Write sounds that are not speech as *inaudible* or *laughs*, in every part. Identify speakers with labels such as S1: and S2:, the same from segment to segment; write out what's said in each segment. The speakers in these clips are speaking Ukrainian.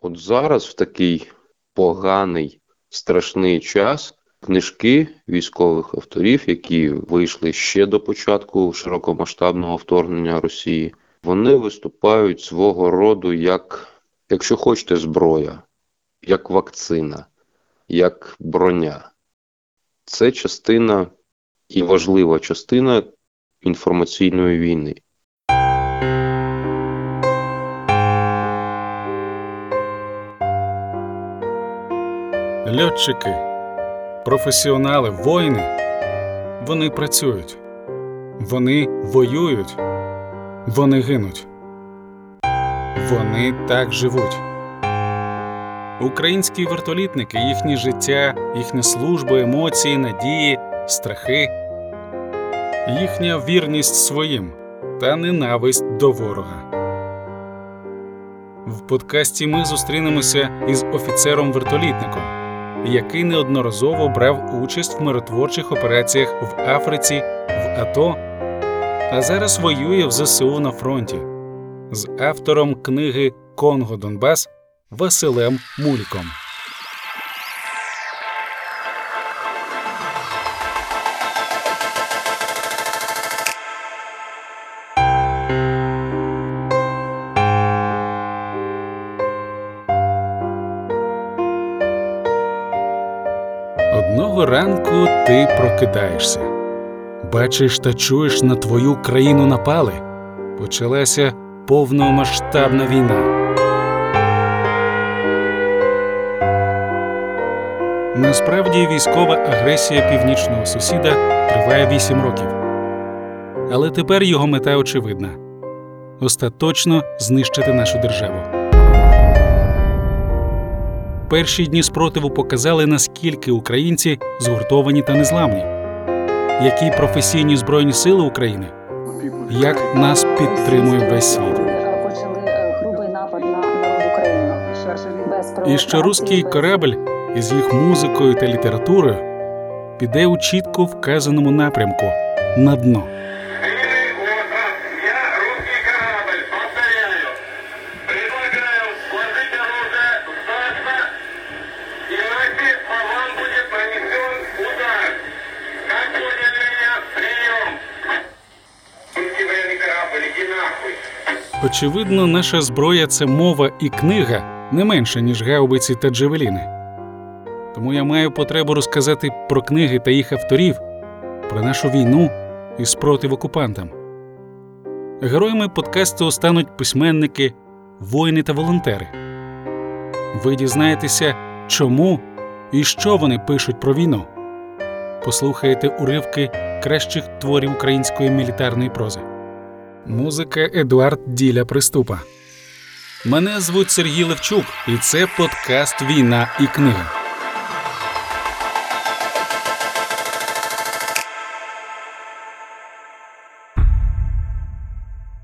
S1: От зараз, в такий поганий, страшний час, книжки військових авторів, які вийшли ще до початку широкомасштабного вторгнення Росії, вони виступають свого роду як, якщо хочете, зброя, як вакцина, як броня. Це частина і важлива частина інформаційної війни.
S2: Льотчики, професіонали, воїни вони працюють, вони воюють, вони гинуть. Вони так живуть. Українські вертолітники, їхнє життя, їхня служба, емоції, надії, страхи, їхня вірність своїм та ненависть до ворога. В подкасті ми зустрінемося із офіцером-вертолітником, який неодноразово брав участь в миротворчих операціях в Африці, в АТО, а зараз воює в ЗСУ на фронті з автором книги Конго Донбас Василем Мульком. Прокидаєшся, бачиш та чуєш на твою країну напали. Почалася повномасштабна війна. Насправді військова агресія північного сусіда триває 8 років. Але тепер його мета очевидна остаточно знищити нашу державу. Перші дні спротиву показали, наскільки українці згуртовані та незламні, які професійні збройні сили України, як нас підтримує весь світ. І що руський корабель із їх музикою та літературою піде у чітко вказаному напрямку на дно. Очевидно, наша зброя це мова і книга не менше, ніж гаубиці та джевеліни. Тому я маю потребу розказати про книги та їх авторів, про нашу війну і спротив окупантам. Героями подкасту стануть письменники, воїни та волонтери. Ви дізнаєтеся, чому і що вони пишуть про війну. Послухаєте уривки кращих творів української мілітарної прози. Музика Едуард Діля Приступа. Мене звуть Сергій Левчук, і це подкаст Війна і книга.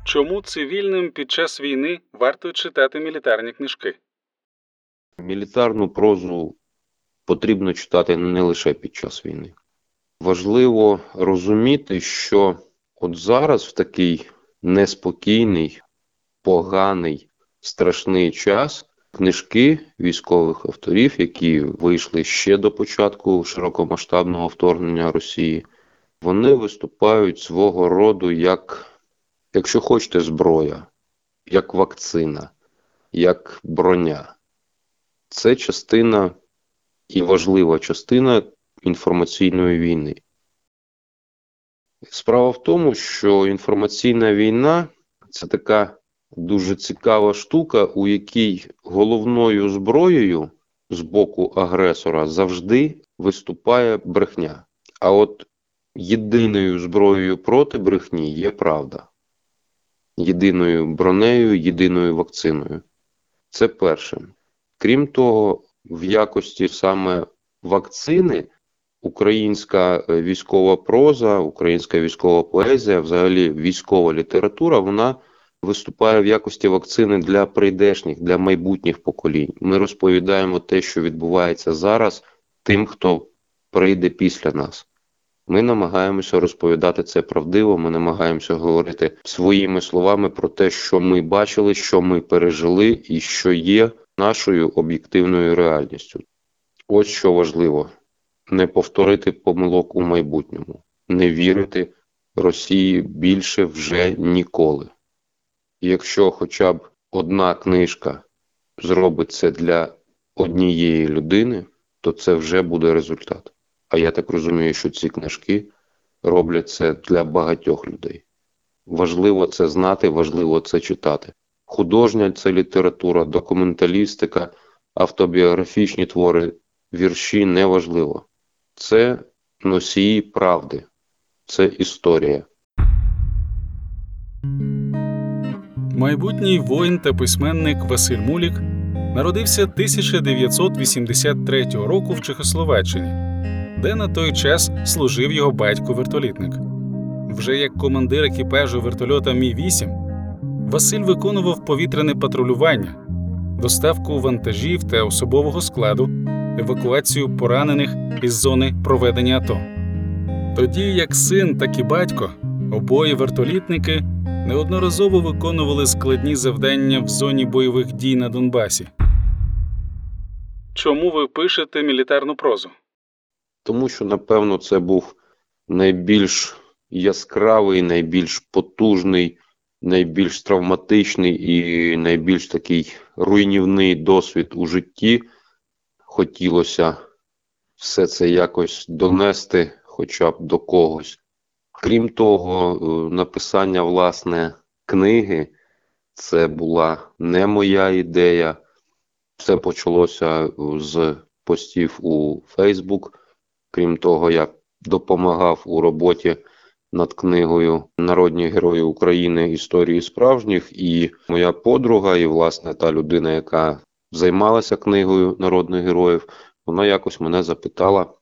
S2: Чому цивільним під час війни варто читати мілітарні книжки?
S1: Мілітарну прозу потрібно читати не лише під час війни. Важливо розуміти, що от зараз в такий неспокійний, поганий, страшний час книжки військових авторів, які вийшли ще до початку широкомасштабного вторгнення Росії, вони виступають свого роду як, якщо хочете, зброя, як вакцина, як броня. Це частина і важлива частина інформаційної війни. Справа в тому, що інформаційна війна це така дуже цікава штука, у якій головною зброєю з боку агресора завжди виступає брехня. А от єдиною зброєю проти брехні є правда. Єдиною бронею, єдиною вакциною. Це перше. Крім того, в якості саме вакцини українська е, військова проза, українська військова поезія, взагалі військова література, вона виступає в якості вакцини для прийдешніх, для майбутніх поколінь. Ми розповідаємо те, що відбувається зараз, тим, хто прийде після нас. Ми намагаємося розповідати це правдиво. Ми намагаємося говорити своїми словами про те, що ми бачили, що ми пережили, і що є нашою об'єктивною реальністю. Ось що важливо: не повторити помилок у майбутньому, не вірити Росії більше вже ніколи. Якщо хоча б одна книжка зробить це для однієї людини, то це вже буде результат. А я так розумію, що ці книжки роблять це для багатьох людей. Важливо це знати, важливо це читати. Художня це література, документалістика, автобіографічні твори, вірші неважливо. Це носії правди, це історія.
S2: Майбутній воїн та письменник Василь Мулік народився 1983 року в Чехословаччині, де на той час служив його батько-вертолітник. Вже як командир екіпажу вертольота Мі 8 Василь виконував повітряне патрулювання, доставку вантажів та особового складу, евакуацію поранених із зони проведення АТО. Тоді як син, так і батько, обоє вертолітники неодноразово виконували складні завдання в зоні бойових дій на Донбасі. Чому ви пишете мілітарну прозу?
S1: Тому що, напевно, це був найбільш яскравий, найбільш потужний, найбільш травматичний і найбільш такий руйнівний досвід у житті. Хотілося все це якось донести хоча б до когось. Крім того, е, написання власне книги це була не моя ідея. Все почалося з постів у Facebook. Крім того, я допомагав у роботі над книгою Народні герої України історії справжніх. І моя подруга, і власне та людина, яка займалася книгою народних героїв, вона якось мене запитала: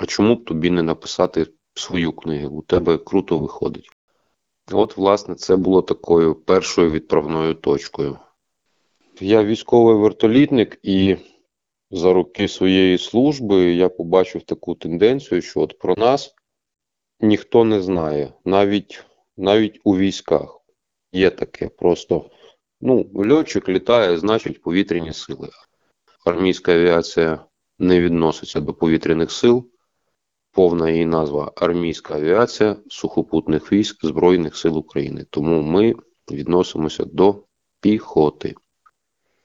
S1: а чому б тобі не написати свою книгу? У тебе круто виходить. От, власне, це було такою першою відправною точкою. Я військовий вертолітник, і за роки своєї служби я побачив таку тенденцію, що от про нас ніхто не знає, навіть, навіть у військах. Є таке просто. Ну, льотчик літає, значить повітряні сили. Армійська авіація не відноситься до повітряних сил. Повна її назва Армійська авіація сухопутних військ Збройних сил України. Тому ми відносимося до піхоти.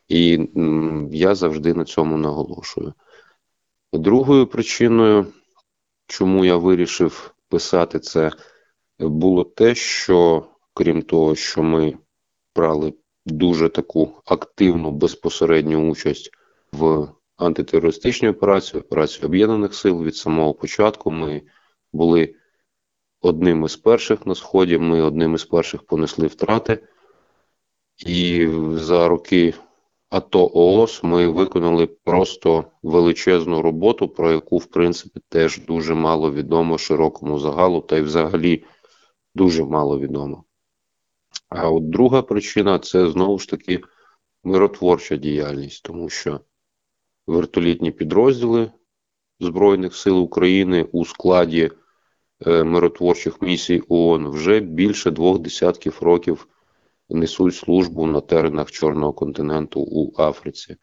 S1: І я завжди на цьому наголошую. Другою причиною, чому я вирішив писати це, було те, що крім того, що ми брали дуже таку активну безпосередню участь в антитерористичній операції, операції Об'єднаних Сил від самого початку. Ми були одним із перших на сході, ми одним із перших понесли втрати. І за роки АТО ООС ми виконали просто величезну роботу, про яку, в принципі, теж дуже мало відомо широкому загалу, та й взагалі дуже мало відомо. А от друга причина це знову ж таки миротворча діяльність, тому що вертолітні підрозділи Збройних сил України у складі е, миротворчих місій ООН вже більше двох десятків років несуть службу на теренах Чорного континенту у Африці.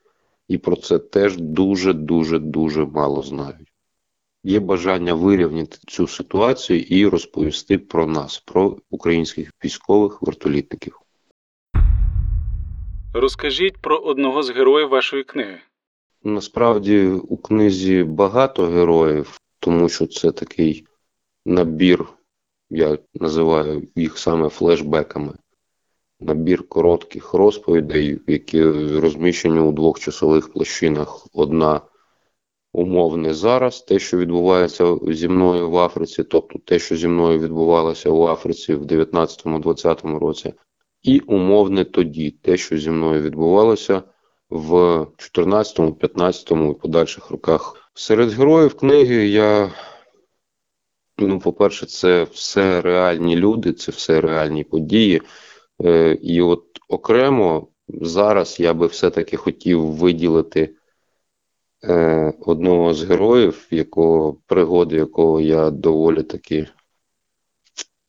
S1: І про це теж дуже дуже дуже мало знають. Є бажання вирівняти цю ситуацію і розповісти про нас, про українських військових вертолітників.
S2: Розкажіть про одного з героїв вашої книги.
S1: Насправді у книзі багато героїв, тому що це такий набір, я називаю їх саме флешбеками. Набір коротких розповідей, які розміщені у двох часових площинах. Одна умовне зараз, те, що відбувається зі мною в Африці, тобто те, що зі мною відбувалося у Африці в 19-20 році, і умовне тоді, те, що зі мною відбувалося в 14, 15 і подальших роках. Серед героїв книги я, ну, по-перше, це все реальні люди, це все реальні події. Е, І от окремо зараз я би все-таки хотів виділити одного з героїв, якого пригоди якого я доволі таки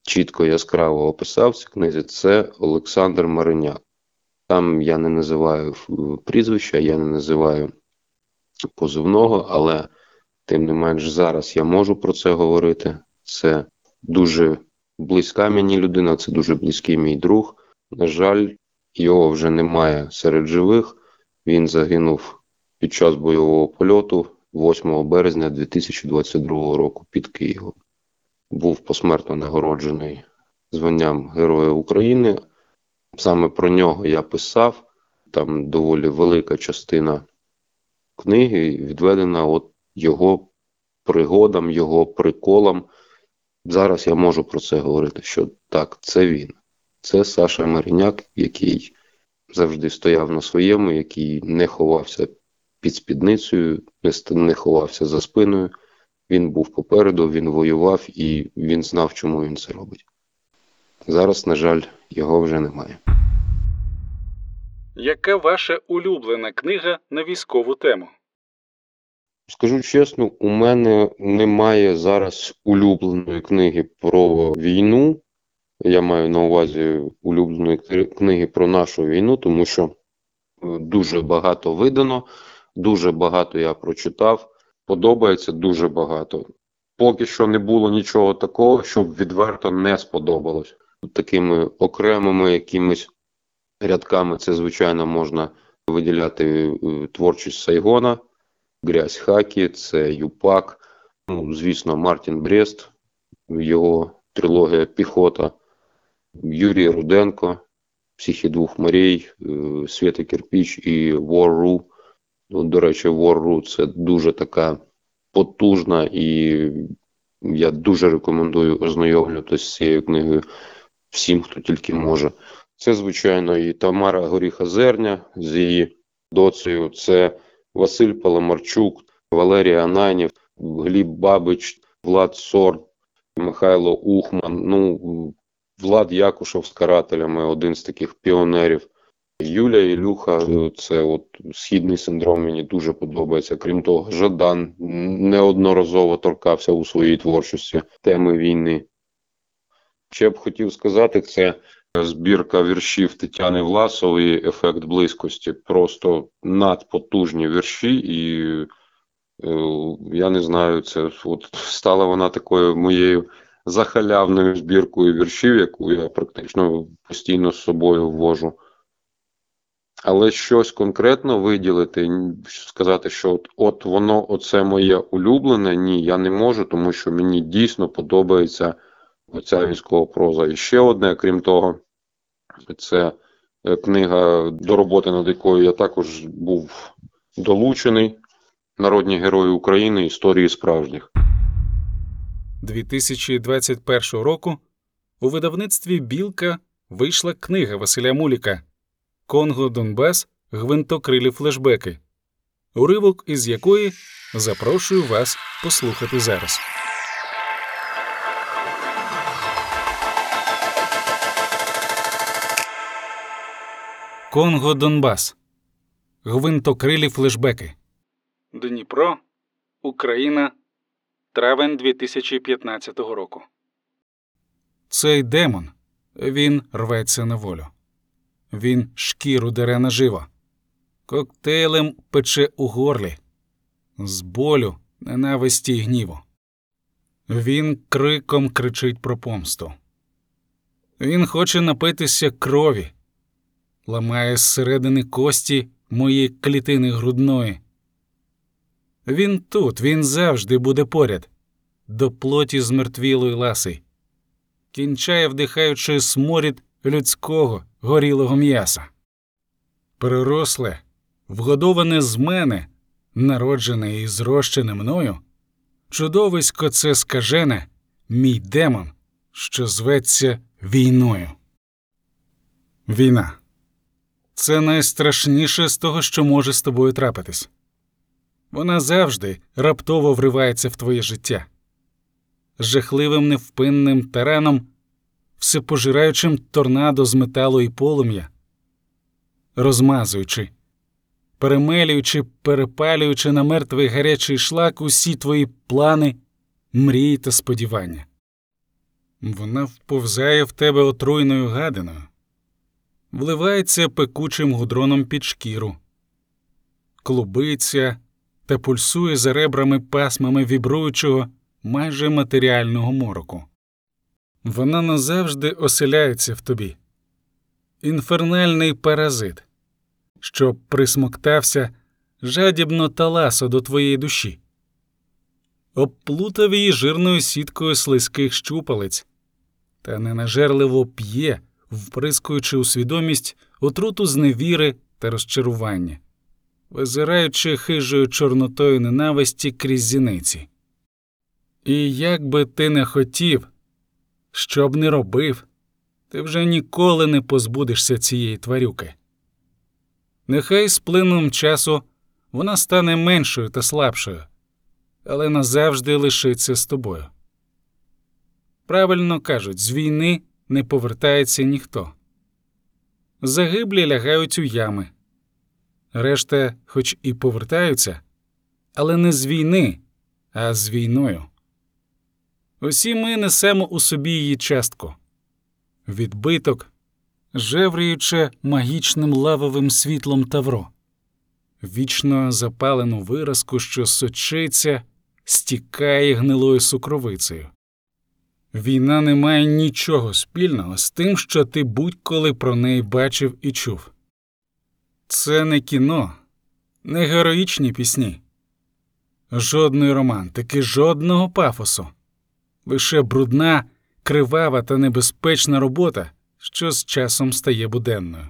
S1: чітко яскраво описав в цій книзі, це Олександр Мариняк. Там я не називаю е, прізвища, я не називаю позивного, але тим не менш зараз я можу про це говорити. Це дуже близька мені людина, це дуже близький мій друг. На жаль, його вже немає серед живих. Він загинув під час бойового польоту 8 березня 2022 року під Києвом. Був посмертно нагороджений званням Героя України. Саме про нього я писав. Там доволі велика частина книги відведена от його пригодам, його приколам. Зараз я можу про це говорити, що так, це він. Це Саша Мариняк, який завжди стояв на своєму, який не ховався під спідницею, не, ховався за спиною. Він був попереду, він воював і він знав, чому він це робить. Зараз, на жаль, його вже немає.
S2: Яка ваша улюблена книга на військову тему?
S1: Скажу чесно, у мене немає зараз улюбленої книги про війну. Я маю на увазі улюбленої книги про нашу війну, тому що е, дуже багато видано, дуже багато я прочитав. Подобається дуже багато. Поки що не було нічого такого, щоб відверто не сподобалось. Такими окремими якимись рядками це, звичайно, можна виділяти е, творчість Сайгона. Грязь Хакі, це Юпак, ну, звісно, Мартін Брест, його трилогія Піхота, Юрій Руденко, Психі двох морей, Свята Кирпіч і Ворру. Ну, до речі, Ворру це дуже така потужна і я дуже рекомендую ознайомлюватися з цією книгою всім, хто тільки може. Це, звичайно, і Тамара Горіха Зерня з її доцею. Це Василь Паламарчук, Валерій Ананів, Гліб Бабич, Влад Сор, Михайло Ухман. Ну, Влад Якушев з карателями, один з таких піонерів. Юля Ілюха, е, це от східний синдром мені дуже подобається. Крім того, Жадан неодноразово торкався у своїй творчості теми війни. Ще б хотів сказати, це збірка віршів Тетяни Власової Ефект близькості. Просто надпотужні вірші, і е, я не знаю, це от стала вона такою моєю захалявною збіркою віршів, яку я практично постійно з собою ввожу. Але щось конкретно виділити, сказати, що от, от воно, оце моє улюблене, ні, я не можу, тому що мені дійсно подобається оця військова проза. І ще одне, крім того, це е, книга, до роботи над якою я також був долучений. Народні герої України. Історії справжніх.
S2: 2021 року у видавництві Білка вийшла книга Василя Муліка Конго Донбас Гвинтокрилі флешбеки, уривок із якої запрошую вас послухати зараз. Конго Донбас. Гвинтокрилі флешбеки. Дніпро, Україна. Травень 2015 року. Цей демон. Він рветься на волю. Він шкіру дере наживо. Коктейлем пече у горлі. З болю, ненависті й гніву. Він криком кричить про помсту. Він хоче напитися крові, ламає зсередини кості мої клітини грудної. Він тут, він завжди буде поряд, до плоті змертвілої ласи, кінчає, вдихаючи сморід людського горілого м'яса. Переросле, вгодоване з мене, народжене і зрощене мною, чудовисько це скажене, мій демон, що зветься війною. Війна це найстрашніше з того, що може з тобою трапитись. Вона завжди раптово вривається в твоє життя. Жахливим невпинним тараном, всепожираючим торнадо з металу і полум'я, розмазуючи, перемелюючи, перепалюючи на мертвий гарячий шлак усі твої плани, мрії та сподівання. Вона вповзає в тебе отруйною гадиною. вливається пекучим гудроном під шкіру, клубиться та пульсує за ребрами пасмами вібруючого майже матеріального мороку. Вона назавжди оселяється в тобі. Інфернальний паразит, що присмоктався жадібно та ласо до твоєї душі, обплутав її жирною сіткою слизьких щупалець та ненажерливо п'є, вприскуючи у свідомість отруту зневіри та розчарування, визираючи хижою чорнотою ненависті крізь зіниці. І як би ти не хотів, що б не робив, ти вже ніколи не позбудешся цієї тварюки. Нехай з плином часу вона стане меншою та слабшою, але назавжди лишиться з тобою. Правильно кажуть, з війни не повертається ніхто. Загиблі лягають у ями. Решта, хоч і повертаються, але не з війни, а з війною. Усі ми несемо у собі її частку відбиток, жевріючи магічним лавовим світлом Тавро, вічно запалену виразку, що сочиться, стікає гнилою сукровицею. Війна не має нічого спільного з тим, що ти будь-коли про неї бачив і чув. Це не кіно, не героїчні пісні, жодної романтики, жодного пафосу, лише брудна, кривава та небезпечна робота, що з часом стає буденною.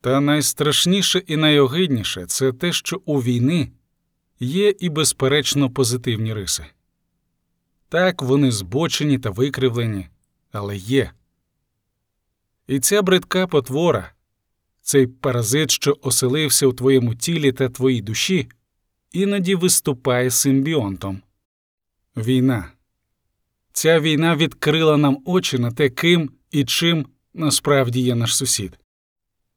S2: Та найстрашніше і найогидніше це те, що у війни є і безперечно позитивні риси. Так, вони збочені та викривлені, але є. І ця бридка потвора, цей паразит, що оселився у твоєму тілі та твоїй душі, іноді виступає симбіонтом. Війна. Ця війна відкрила нам очі на те, ким і чим насправді є наш сусід.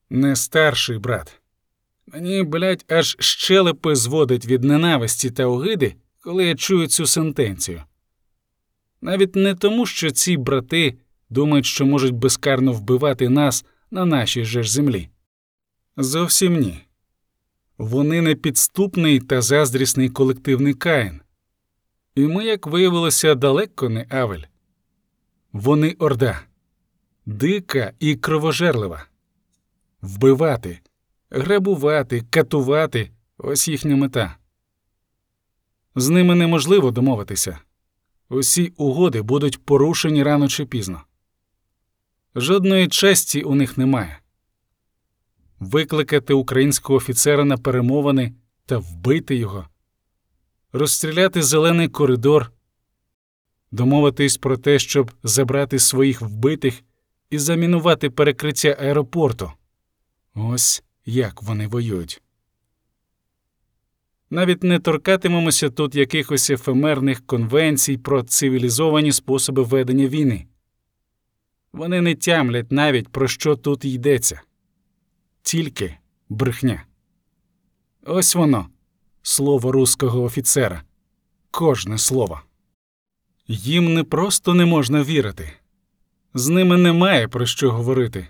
S2: Не старший брат. Мені, блядь, аж щелепи зводить від ненависті та огиди, коли я чую цю сентенцію. Навіть не тому, що ці брати думають, що можуть безкарно вбивати нас на нашій же ж землі. Зовсім ні. Вони непідступний та заздрісний колективний Каїн. І ми, як виявилося, далеко не Авель. Вони орда, дика і кровожерлива. Вбивати, грабувати, катувати ось їхня мета. З ними неможливо домовитися. Усі угоди будуть порушені рано чи пізно. Жодної честі у них немає. Викликати українського офіцера на перемовини та вбити його, розстріляти зелений коридор, домовитись про те, щоб забрати своїх вбитих і замінувати перекриття аеропорту. Ось як вони воюють. Навіть не торкатимемося тут якихось ефемерних конвенцій про цивілізовані способи ведення війни. Вони не тямлять навіть про що тут йдеться, тільки брехня. Ось воно, слово руського офіцера, кожне слово. Їм не просто не можна вірити, з ними немає про що говорити.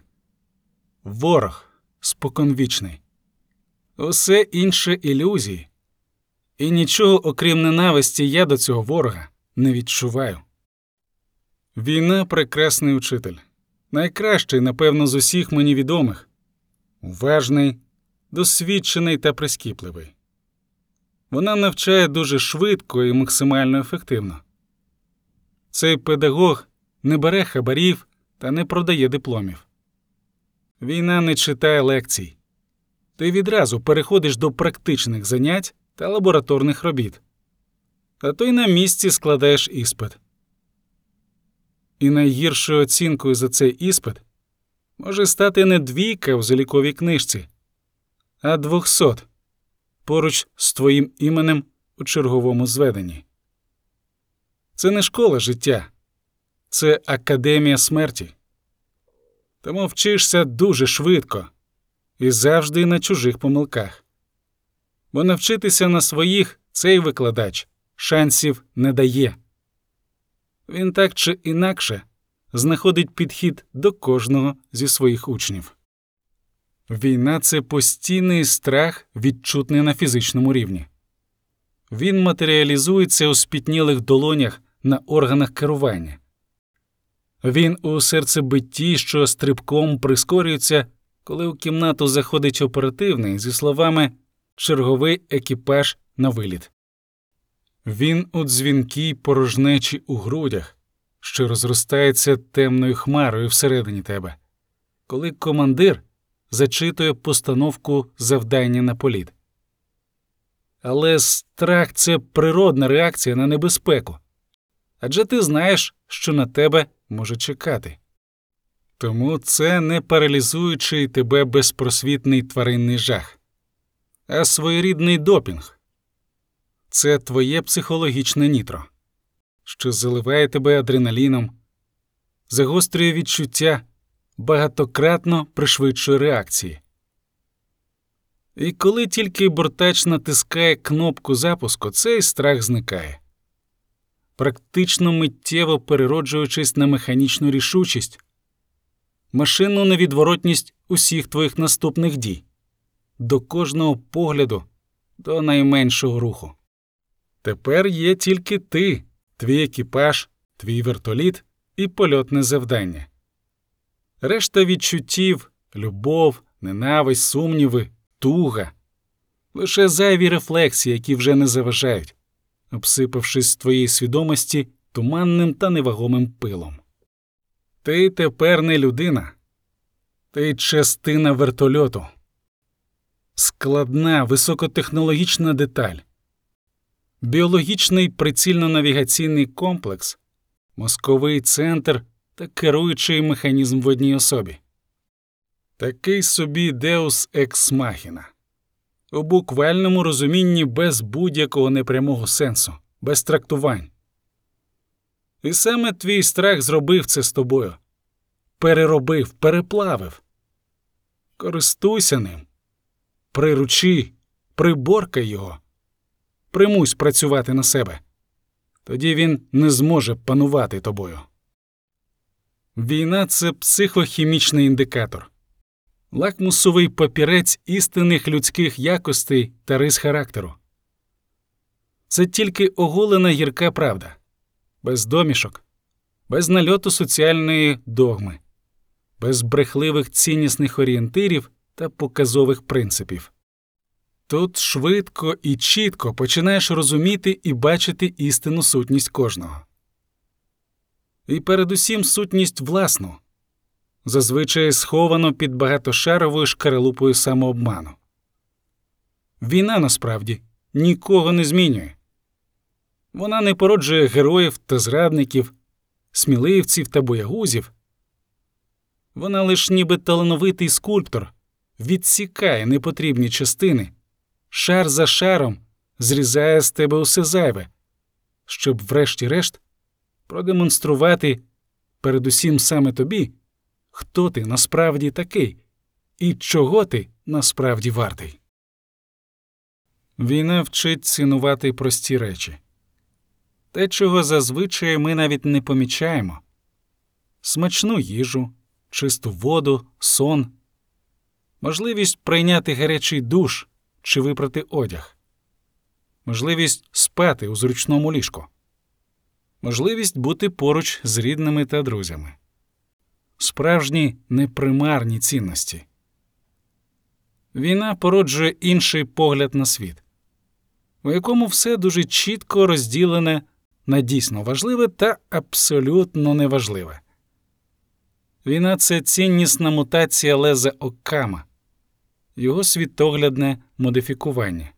S2: Ворог споконвічний, усе інше ілюзії. І нічого, окрім ненависті, я до цього ворога не відчуваю. Війна прекрасний учитель, найкращий, напевно, з усіх мені відомих, уважний, досвідчений та прискіпливий. Вона навчає дуже швидко і максимально ефективно. Цей педагог не бере хабарів та не продає дипломів. Війна не читає лекцій. Ти відразу переходиш до практичних занять та лабораторних робіт, а то й на місці складаєш іспит. І найгіршою оцінкою за цей іспит може стати не двійка в заліковій книжці, а двохсот поруч з твоїм іменем у черговому зведенні. Це не школа життя, це академія смерті. Тому вчишся дуже швидко і завжди на чужих помилках. Бо навчитися на своїх цей викладач шансів не дає. Він так чи інакше знаходить підхід до кожного зі своїх учнів. Війна це постійний страх, відчутний на фізичному рівні. Він матеріалізується у спітнілих долонях на органах керування. Він у серцебитті, що стрибком прискорюється, коли у кімнату заходить оперативний зі словами черговий екіпаж на виліт. Він у дзвінкій порожнечі у грудях, що розростається темною хмарою всередині тебе, коли командир зачитує постановку завдання на політ. Але страх це природна реакція на небезпеку. Адже ти знаєш, що на тебе може чекати. Тому це не паралізуючий тебе безпросвітний тваринний жах, а своєрідний допінг. Це твоє психологічне нітро, що заливає тебе адреналіном, загострює відчуття, багатократно пришвидшує реакції. І коли тільки бортач натискає кнопку запуску, цей страх зникає, практично миттєво перероджуючись на механічну рішучість, машинну невідворотність усіх твоїх наступних дій, до кожного погляду, до найменшого руху. Тепер є тільки ти, твій екіпаж, твій вертоліт і польотне завдання. Решта відчуттів, любов, ненависть, сумніви, туга, лише зайві рефлексії, які вже не заважають, обсипавшись з твоєї свідомості туманним та невагомим пилом. Ти тепер не людина, ти частина вертольоту, складна, високотехнологічна деталь, біологічний прицільно-навігаційний комплекс, мозковий центр та керуючий механізм в одній особі. Такий собі Ex Machina. У буквальному розумінні без будь-якого непрямого сенсу, без трактувань. І саме твій страх зробив це з тобою. Переробив, переплавив. Користуйся ним. Приручи, приборкай його. Примусь працювати на себе. Тоді він не зможе панувати тобою. Війна це психохімічний індикатор, лакмусовий папірець істинних людських якостей та рис характеру. Це тільки оголена гірка правда, без домішок, без нальоту соціальної догми, без брехливих ціннісних орієнтирів та показових принципів. Тут швидко і чітко починаєш розуміти і бачити істинну сутність кожного. І передусім сутність власну, зазвичай сховано під багатошаровою шкаралупою самообману. Війна насправді нікого не змінює. Вона не породжує героїв та зрадників, сміливців та боягузів. Вона лиш ніби талановитий скульптор відсікає непотрібні частини, шар за шаром зрізає з тебе усе зайве, щоб, врешті-решт, продемонструвати передусім саме тобі, хто ти насправді такий і чого ти насправді вартий. Війна вчить цінувати прості речі. Те, чого зазвичай ми навіть не помічаємо. Смачну їжу, чисту воду, сон, можливість прийняти гарячий душ чи випрати одяг, можливість спати у зручному ліжку, можливість бути поруч з рідними та друзями, справжні непримарні цінності. Війна породжує інший погляд на світ, у якому все дуже чітко розділене на дійсно важливе та абсолютно неважливе. Війна це ціннісна мутація леза Оккама, його світоглядне модифікування.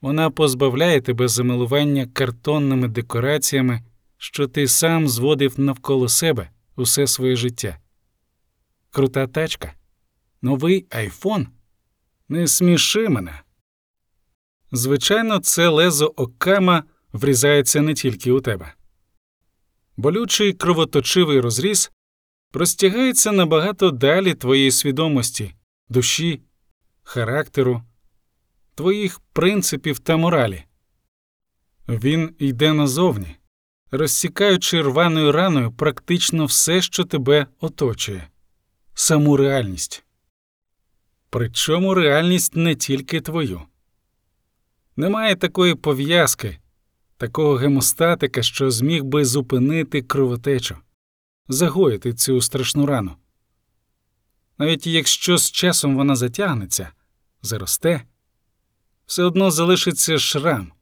S2: Вона позбавляє тебе замилування картонними декораціями, що ти сам зводив навколо себе усе своє життя. Крута тачка, новий айфон. Не сміши мене. Звичайно, це лезо Оккама врізається не тільки у тебе. Болючий кровоточивий розріз простягається набагато далі твоєї свідомості, душі, характеру, твоїх принципів та моралі. Він йде назовні, розсікаючи рваною раною практично все, що тебе оточує, саму реальність. Причому реальність не тільки твою. Немає такої пов'язки, такого гемостатика, що зміг би зупинити кровотечу, загоїти цю страшну рану. Навіть якщо з часом вона затягнеться, заросте, все одно залишиться шрам,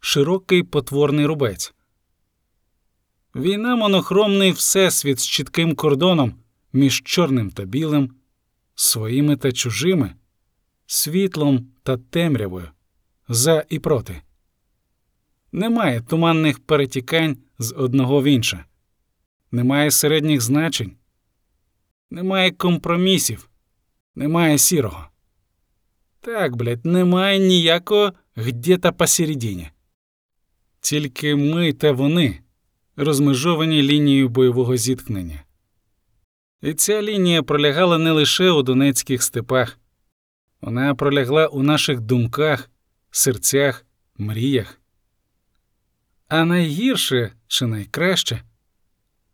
S2: широкий потворний рубець. Війна монохромний всесвіт з чітким кордоном між чорним та білим, своїми та чужими, світлом та темрявою, за і проти. Немає туманних перетікань з одного в інше, немає середніх значень, немає компромісів, немає сірого. Так, блядь, немає ніякого где-то посередині. Тільки ми та вони розмежовані лінією бойового зіткнення. І ця лінія пролягала не лише у донецьких степах, вона пролягла у наших думках, серцях, мріях. А найгірше чи найкраще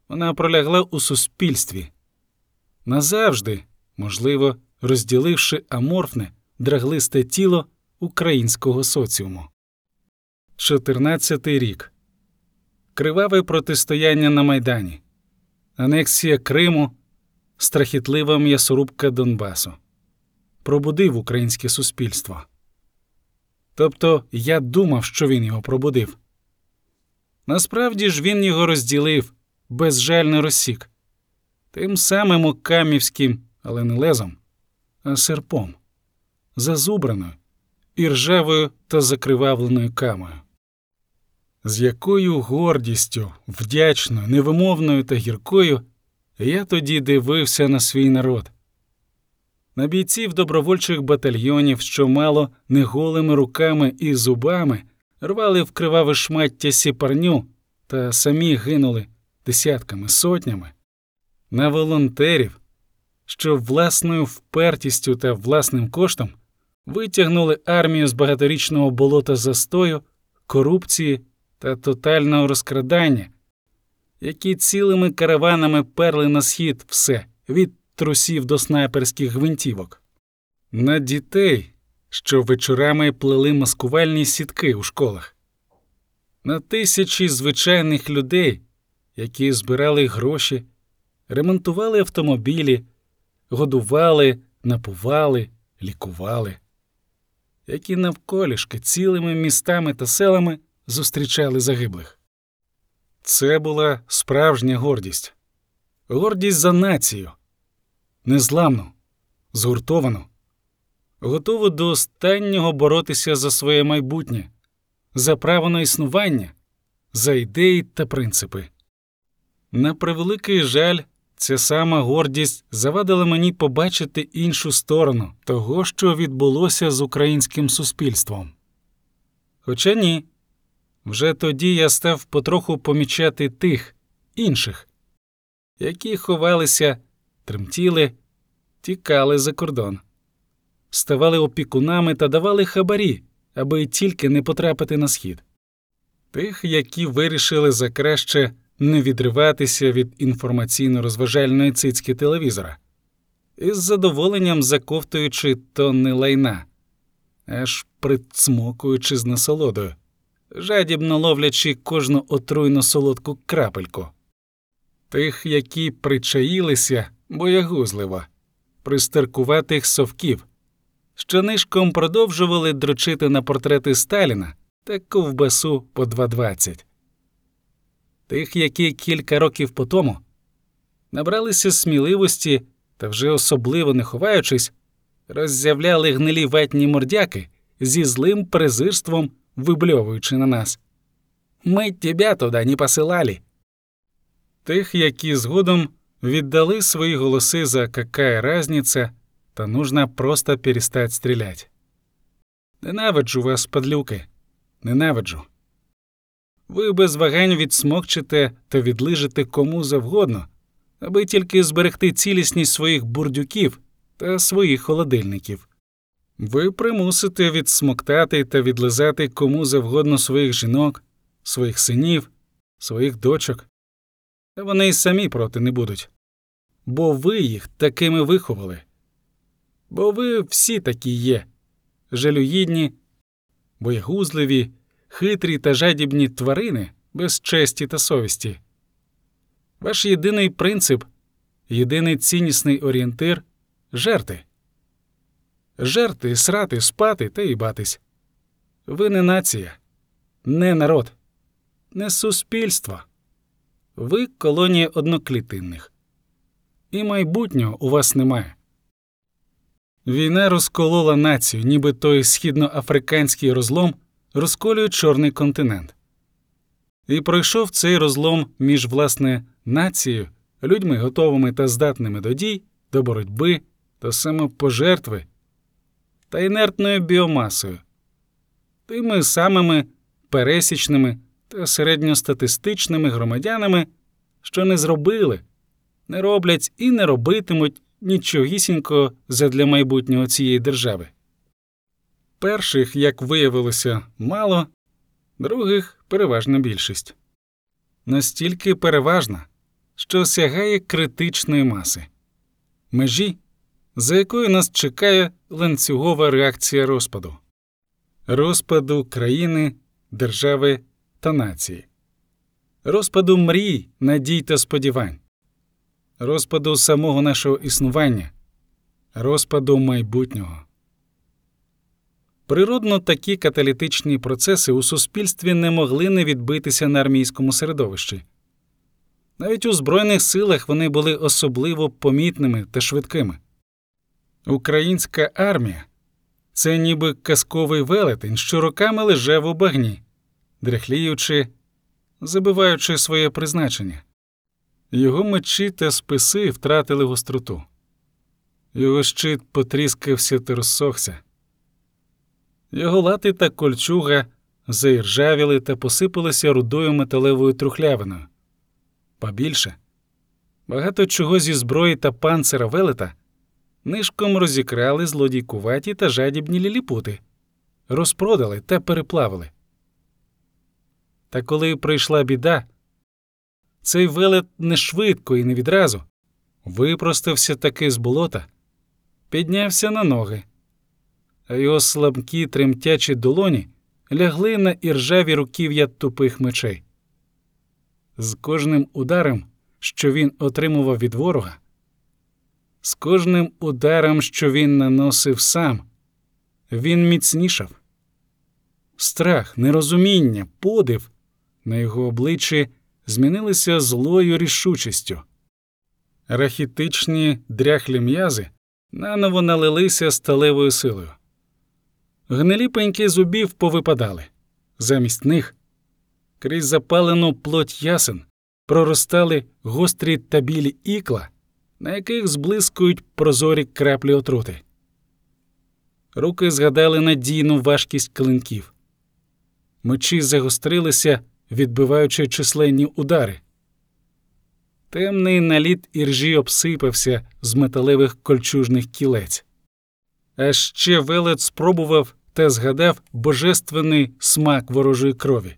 S2: вона пролягла у суспільстві, назавжди, можливо, розділивши аморфне, драглисте тіло українського соціуму. 14 рік. Криваве протистояння на Майдані, анексія Криму, страхітлива м'ясорубка Донбасу. Пробудив українське суспільство. Тобто я думав, що він його пробудив. Насправді ж він його розділив, безжально розсік, тим самим окамівським, але не лезом, а серпом, зазубраною, і ржавою та закривавленою камою. З якою гордістю, вдячною, невимовною та гіркою я тоді дивився на свій народ, на бійців добровольчих батальйонів, що мало не голими руками і зубами рвали в криваве шмаття сіпарню та самі гинули десятками, сотнями, на волонтерів, що власною впертістю та власним коштом витягнули армію з багаторічного болота застою, корупції та тотального розкрадання, які цілими караванами перли на схід все від трусів до снайперських гвинтівок, на дітей, що вечорами плели маскувальні сітки у школах, на тисячі звичайних людей, які збирали гроші, ремонтували автомобілі, годували, напували, лікували, які навколішки цілими містами та селами зустрічали загиблих. Це була справжня гордість, гордість за націю, незламну, згуртовану, готову до останнього боротися за своє майбутнє, за право на існування, за ідеї та принципи. На превеликий жаль, ця сама гордість завадила мені побачити іншу сторону того, що відбулося з українським суспільством. Хоча ні. Вже тоді я став потроху помічати тих інших, які ховалися, тремтіли, тікали за кордон, ставали опікунами та давали хабарі, аби тільки не потрапити на схід, тих, які вирішили за краще не відриватися від інформаційно-розважальної цицьки телевізора, із задоволенням заковтуючи тонни лайна, аж прицмокуючи з насолодою жадібно ловлячи кожну отруйно солодку крапельку. Тих, які причаїлися боягузливо, пристаркуватих совків, що нишком продовжували дрочити на портрети Сталіна та ковбасу по 2,20. Тих, які кілька років по тому набралися сміливості та вже особливо не ховаючись, роззявляли гнилі ватні мордяки зі злим презирством вибльовуючи на нас. Ми тебя туди не посилали. Тих, які згодом віддали свої голоси за какая разниця, та нужно просто перестать стрілять. Ненавиджу вас, падлюки, ненавиджу. Ви без вагань відсмокчете та відлижете кому завгодно, аби тільки зберегти цілісність своїх бурдюків та своїх холодильників. Ви примусите відсмоктати та відлизати кому завгодно своїх жінок, своїх синів, своїх дочок. Та вони й самі проти не будуть. Бо ви їх такими виховали. Бо ви всі такі є жалюгідні, боягузливі, хитрі та жадібні тварини без честі та совісті. Ваш єдиний принцип, єдиний ціннісний орієнтир жерти. Жерти, срати, спати та їбатись. Ви не нація, не народ, не суспільство. Ви колонія одноклітинних. І майбутнього у вас немає. Війна розколола націю, ніби той східноафриканський розлом розколює чорний континент. І пройшов цей розлом між власне нацією, людьми готовими та здатними до дій, до боротьби, до самопожертви та інертною біомасою, тими самими пересічними та середньостатистичними громадянами, що не зробили, не роблять і не робитимуть нічогісінько задля майбутнього цієї держави. Перших, як виявилося, мало, других переважна більшість. Настільки переважна, що сягає критичної маси, межі, за якою нас чекає ланцюгова реакція розпаду, розпаду країни, держави та нації, розпаду мрій, надій та сподівань, розпаду самого нашого існування, розпаду майбутнього. Природно, такі каталітичні процеси у суспільстві не могли не відбитися на армійському середовищі. Навіть у Збройних силах вони були особливо помітними та швидкими. Українська армія це ніби казковий велетень, що роками лежав у багні, дряхліючи, забиваючи своє призначення. Його мечі та списи втратили гостроту. Його щит потріскався та розсохся. Його лати та кольчуга заіржавіли та посипалися рудою металевою трухлявиною. Побільше багато чого зі зброї та панцира велета нишком розікрали злодійкуваті та жадібні ліліпути, розпродали та переплавили. Та коли прийшла біда, цей велет не швидко і не відразу випростався таки з болота, піднявся на ноги, а його слабкі тремтячі долоні лягли на іржаві руків'я тупих мечей. З кожним ударом, що він отримував від ворога, з кожним ударом, що він наносив сам, він міцнішав. Страх, нерозуміння, подив на його обличчі змінилися злою рішучістю. Рахітичні дряхлі м'язи наново налилися сталевою силою. Гнилі пеньки зубів повипадали. Замість них крізь запалену плоть ясен проростали гострі та білі ікла, на яких зблискують прозорі краплі отрути. Руки згадали надійну важкість клинків. Мечі загострилися, відбиваючи численні удари. Темний наліт іржі обсипався з металевих кольчужних кілець. А ще велет спробував та згадав божественний смак ворожої крові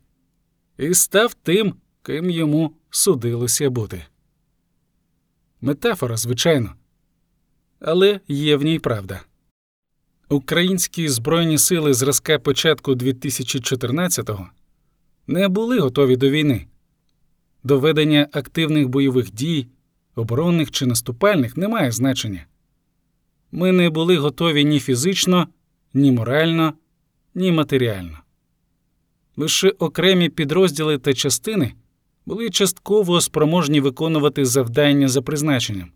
S2: і став тим, ким йому судилося бути. Метафора, звичайно, але є в ній правда. Українські збройні сили зразка початку 2014-го не були готові до війни. До ведення активних бойових дій, оборонних чи наступальних немає значення. Ми не були готові ні фізично, ні морально, ні матеріально. Лише окремі підрозділи та частини були частково спроможні виконувати завдання за призначенням.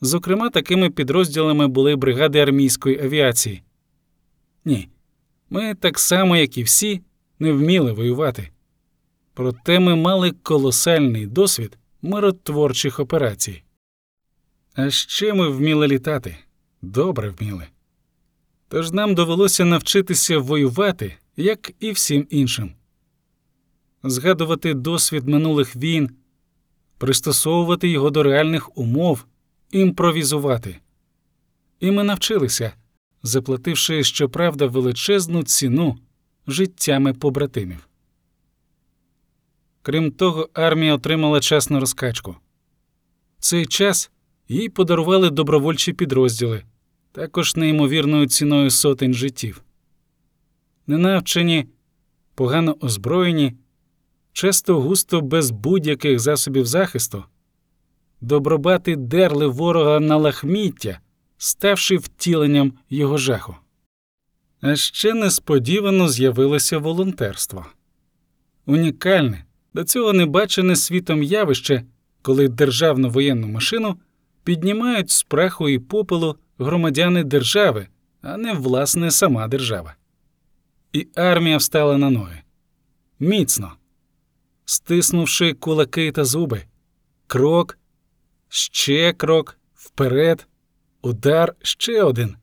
S2: Зокрема, такими підрозділами були бригади армійської авіації. Ні, ми так само, як і всі, не вміли воювати. Проте ми мали колосальний досвід миротворчих операцій. А ще ми вміли літати, добре вміли. Тож нам довелося навчитися воювати, як і всім іншим, згадувати досвід минулих війн, пристосовувати його до реальних умов, імпровізувати. І ми навчилися, заплативши, щоправда, величезну ціну життями побратимів. Крім того, армія отримала часну розкачку. Цей час їй подарували добровольчі підрозділи, також неймовірною ціною сотень життів. Ненавчені, погано озброєні, часто густо без будь-яких засобів захисту, добробати дерли ворога на лахміття, ставши втіленням його жаху. А ще несподівано з'явилося волонтерство. Унікальне, до цього не бачене світом явище, коли державну воєнну машину піднімають з праху і попелу громадяни держави, а не власне сама держава. І армія встала на ноги. Міцно, стиснувши кулаки та зуби, крок, ще крок, вперед, удар, ще один.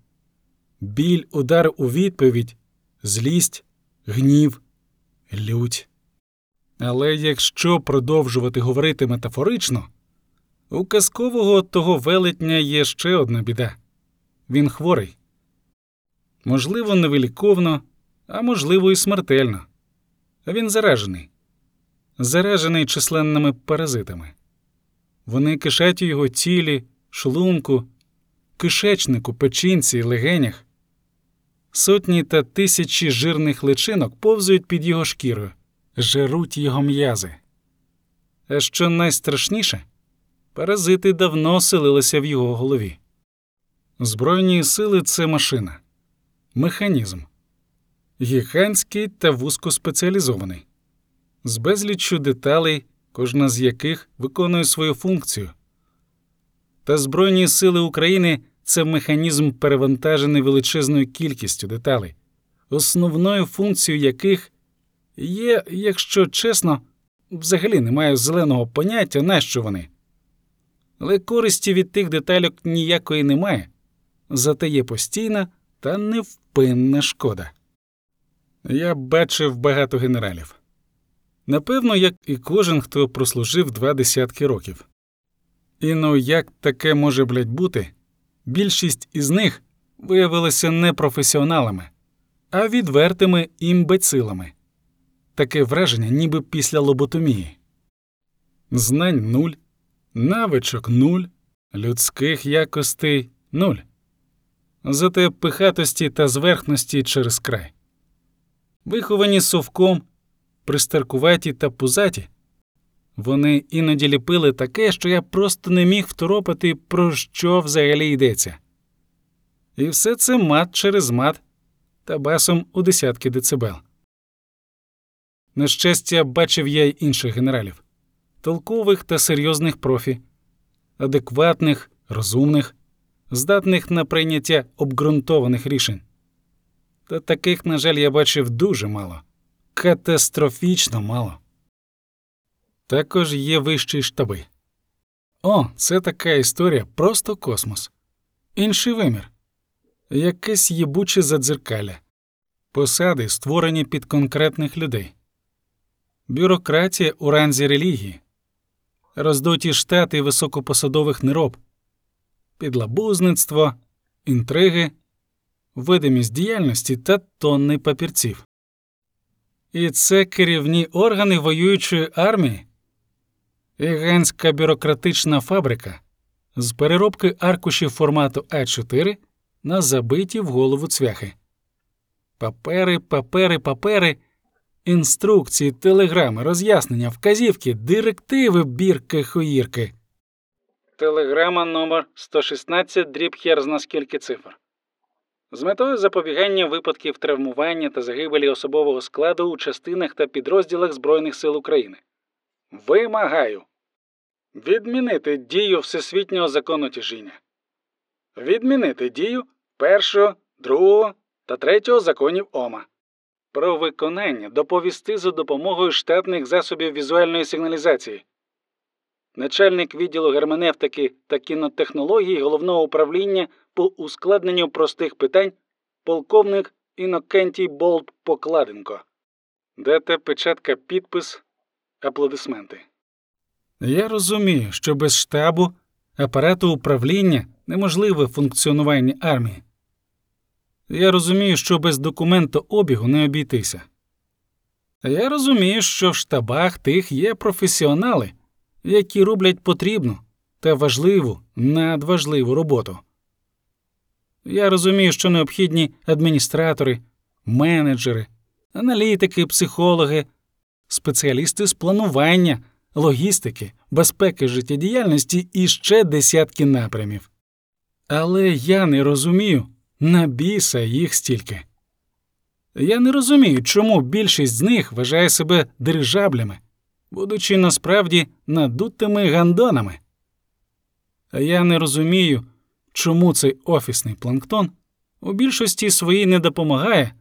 S2: Біль, удар у відповідь, злість, гнів, лють. Але якщо продовжувати говорити метафорично, у казкового того велетня є ще одна біда він хворий. Можливо, невиліковно, а можливо, і смертельно. Він заражений, заражений численними паразитами. Вони кишать у його тілі, шлунку, кишечнику, печінці, легенях. Сотні та тисячі жирних личинок повзують під його шкірою, жеруть його м'язи. А що найстрашніше, паразити давно оселилися в його голові. Збройні сили це машина, механізм, гігантський та вузькоспеціалізований, з безліччю деталей, кожна з яких виконує свою функцію. Та Збройні сили України це механізм, перевантажений величезною кількістю деталей, основною функцією яких є, якщо чесно, взагалі немає зеленого поняття, нащо вони. Але користі від тих деталек ніякої немає, зате є постійна та невпинна шкода. Я бачив багато генералів. Напевно, як і кожен, хто прослужив два десятки років. І ну як таке може блядь, бути? Більшість із них виявилися не професіоналами, а відвертими імбецилами. Таке враження, ніби після лоботомії. Знань нуль, навичок нуль, людських якостей нуль. Зате пихатості та зверхності через край. Виховані совком, пристаркуваті та пузаті, вони іноді ліпили таке, що я просто не міг второпати, про що взагалі йдеться. І все це мат через мат та басом у десятки децибел. На щастя, бачив я й інших генералів толкових та серйозних профі, адекватних, розумних, здатних на прийняття обґрунтованих рішень. Та таких, на жаль, я бачив дуже мало, катастрофічно мало. Також є вищі штаби. О, це така історія, просто космос. Інший вимір, якесь єбуче задзеркалля, посади, створені під конкретних людей, бюрократія у ранзі релігії, роздуті штати високопосадових нероб, підлабузництво, інтриги, видимість діяльності та тонни папірців. І це керівні органи воюючої армії. Гігантська бюрократична фабрика з переробки аркушів формату А4 на забиті в голову цвяхи. Папери, папери, папери, інструкції, телеграми, роз'яснення, вказівки, директиви, бірки, хуїрки. Телеграма номер 116 дріб хер зна скільки цифр. З метою запобігання випадків травмування та загибелі особового складу у частинах та підрозділах Збройних сил України. Вимагаю відмінити дію Всесвітнього закону тяжіння. Відмінити дію першого, другого та третього законів ОМА. Про виконання доповісти за допомогою штатних засобів візуальної сигналізації. Начальник відділу герменевтики та кінотехнологій головного управління по ускладненню простих питань полковник Інокентій Болт Покладенко. Дата, печатка, підпис, аплодисменти. Я розумію, що без штабу, апарату управління неможливе функціонування армії. Я розумію, що без документообігу не обійтися. Я розумію, що в штабах тих є професіонали, які роблять потрібну та важливу, надважливу роботу. Я розумію, що необхідні адміністратори, менеджери, аналітики, психологи, спеціалісти з планування, логістики, безпеки життєдіяльності і ще десятки напрямів. Але я не розумію, на біса їх стільки. Я не розумію, чому більшість з них вважає себе дирижаблями, будучи насправді надутими гандонами. Я не розумію, чому цей офісний планктон у більшості своїй не допомагає,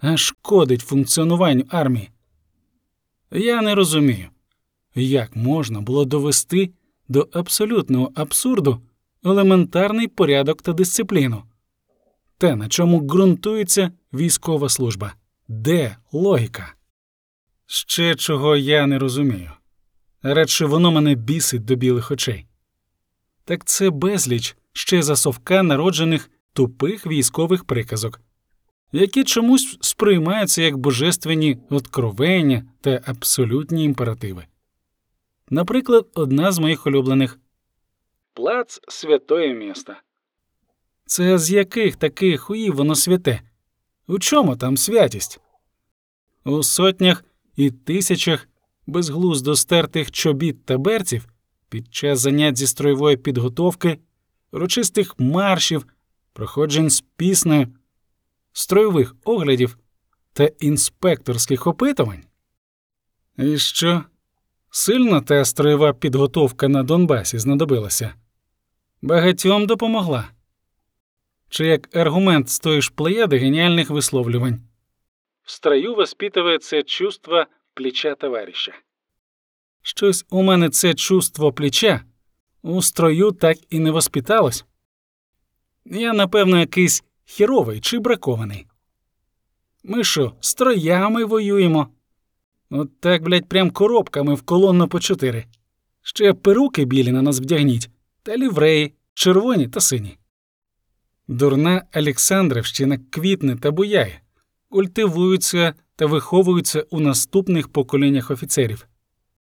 S2: а шкодить функціонуванню армії. Я не розумію, як можна було довести до абсолютного абсурду елементарний порядок та дисципліну. Те, на чому ґрунтується військова служба. Де логіка? Ще чого я не розумію. Радше воно мене бісить до білих очей. Так це безліч ще засовка народжених тупих військових приказок, які чомусь сприймаються як божественні откровення та абсолютні імперативи. Наприклад, одна з моїх улюблених Плац святое місто. Це з яких таких хуїв воно святе? У чому там святість? У сотнях і тисячах безглуздо стертих чобіт та берців під час занять зі строєвої підготовки, урочистих маршів, проходжень з піснею, строєвих оглядів та інспекторських опитувань? І що? Сильно та строєва підготовка на Донбасі знадобилася? Багатьом допомогла чи як аргумент з тої ж плеяди геніальних висловлювань. В строю воспитывается чувство плеча товариша. Щось у мене це чувство плеча у строю так і не воспиталось. Я, напевно, якийсь хіровий чи бракований. Ми що, строями воюємо? От так, блядь, прям коробками в колонну по чотири. Ще перуки білі на нас вдягніть, та лівреї, червоні та сині. Дурна Олександрівщина квітне та буяє, культивуються та виховуються у наступних поколіннях офіцерів,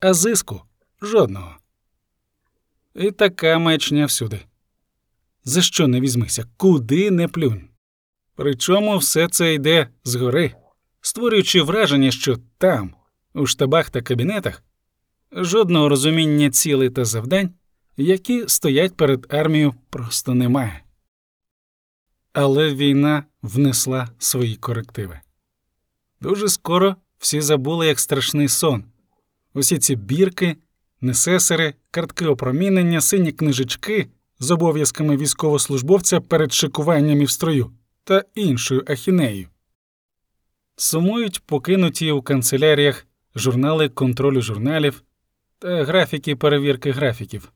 S2: а зиску жодного. І така маячня всюди. За що не візьмися, куди не плюнь. Причому все це йде згори, створюючи враження, що там, у штабах та кабінетах, жодного розуміння цілей та завдань, які стоять перед армією, просто немає. Але війна внесла свої корективи. Дуже скоро всі забули як страшний сон. Усі ці бірки, несесери, картки опромінення, сині книжечки з обов'язками військовослужбовця перед шикуванням і в строю та іншою ахінеєю. Сумують покинуті у канцеляріях журнали контролю журналів та графіки перевірки графіків.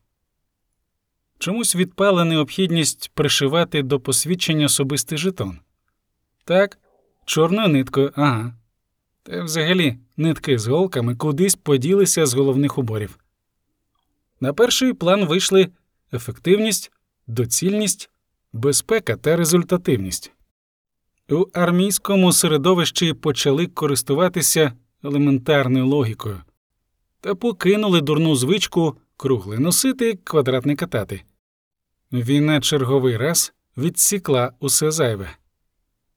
S2: Чомусь відпала необхідність пришивати до посвідчення особистий жетон. Так, чорною ниткою, ага. Та взагалі нитки з голками кудись поділися з головних уборів. На перший план вийшли ефективність, доцільність, безпека та результативність. У армійському середовищі почали користуватися елементарною логікою та покинули дурну звичку кругле носити, квадратне катати. Війна черговий раз відсікла усе зайве,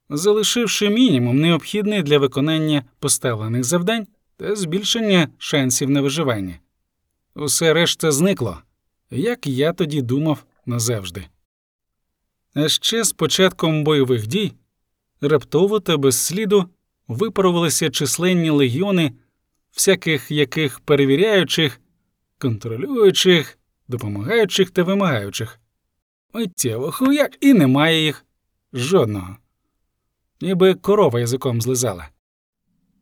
S2: залишивши мінімум необхідний для виконання поставлених завдань та збільшення шансів на виживання. Усе решта зникло, як я тоді думав назавжди. А ще з початком бойових дій раптово та без сліду випарувалися численні легіони всяких яких перевіряючих, контролюючих, допомагаючих та вимагаючих. Миттєво хуяк і немає їх жодного. Ніби корова язиком злизала.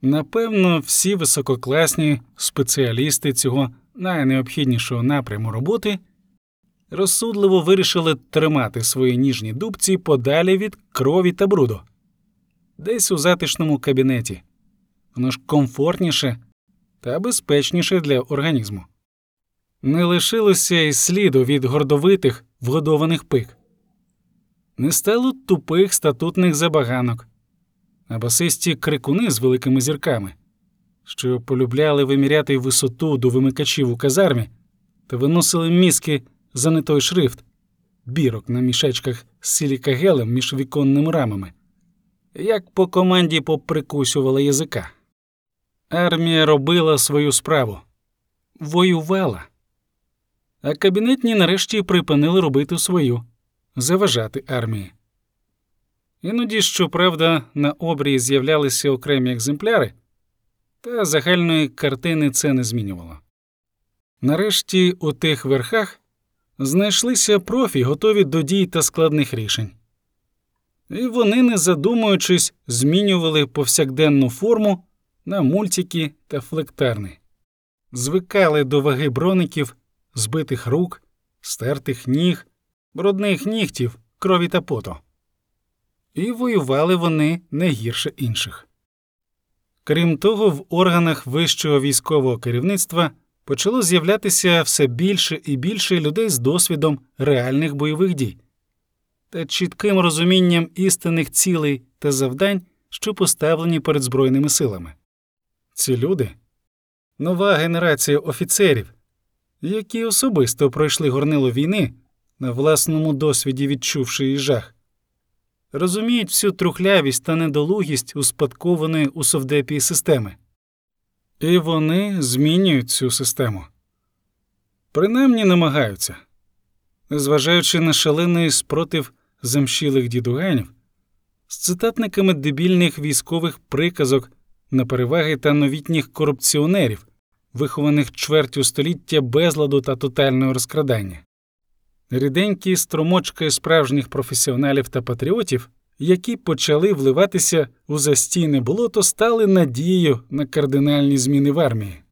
S2: Напевно, всі висококласні спеціалісти цього найнеобхіднішого напряму роботи розсудливо вирішили тримати свої ніжні дубці подалі від крові та бруду, десь у затишному кабінеті. Воно ж комфортніше та безпечніше для організму. Не лишилося й сліду від гордовитих вгодованих пик, не стало тупих статутних забаганок, а басисті крикуни з великими зірками, що полюбляли виміряти висоту до вимикачів у казармі та виносили мізки за не той шрифт, бірок на мішечках з силікагелем між віконними рамами, як по команді поприкусювала язика. Армія робила свою справу, воювала. А кабінетні нарешті припинили робити свою заважати армії. Іноді, щоправда, на обрії з'являлися окремі екземпляри, та загальної картини це не змінювало. Нарешті у тих верхах знайшлися профі, готові до дій та складних рішень. І вони, не задумуючись, змінювали повсякденну форму на мультики та флектарни, звикали до ваги броників, збитих рук, стертих ніг, брудних нігтів, крові та поту. І воювали вони не гірше інших. Крім того, в органах вищого військового керівництва почало з'являтися все більше і більше людей з досвідом реальних бойових дій та чітким розумінням істинних цілей та завдань, що поставлені перед Збройними силами. Ці люди нова генерація офіцерів, які особисто пройшли горнило війни, на власному досвіді відчувши її жах, розуміють всю трухлявість та недолугість успадкованої у совдепії системи. І вони змінюють цю систему. Принаймні намагаються. Зважаючи на шалений спротив замшілих дідуганів, з цитатниками дебільних військових приказок на переваги та новітніх корупціонерів, вихованих чвертю століття безладу та тотального розкрадання. Ріденькі струмочки справжніх професіоналів та патріотів, які почали вливатися у застійне болото, стали надією на кардинальні зміни в армії.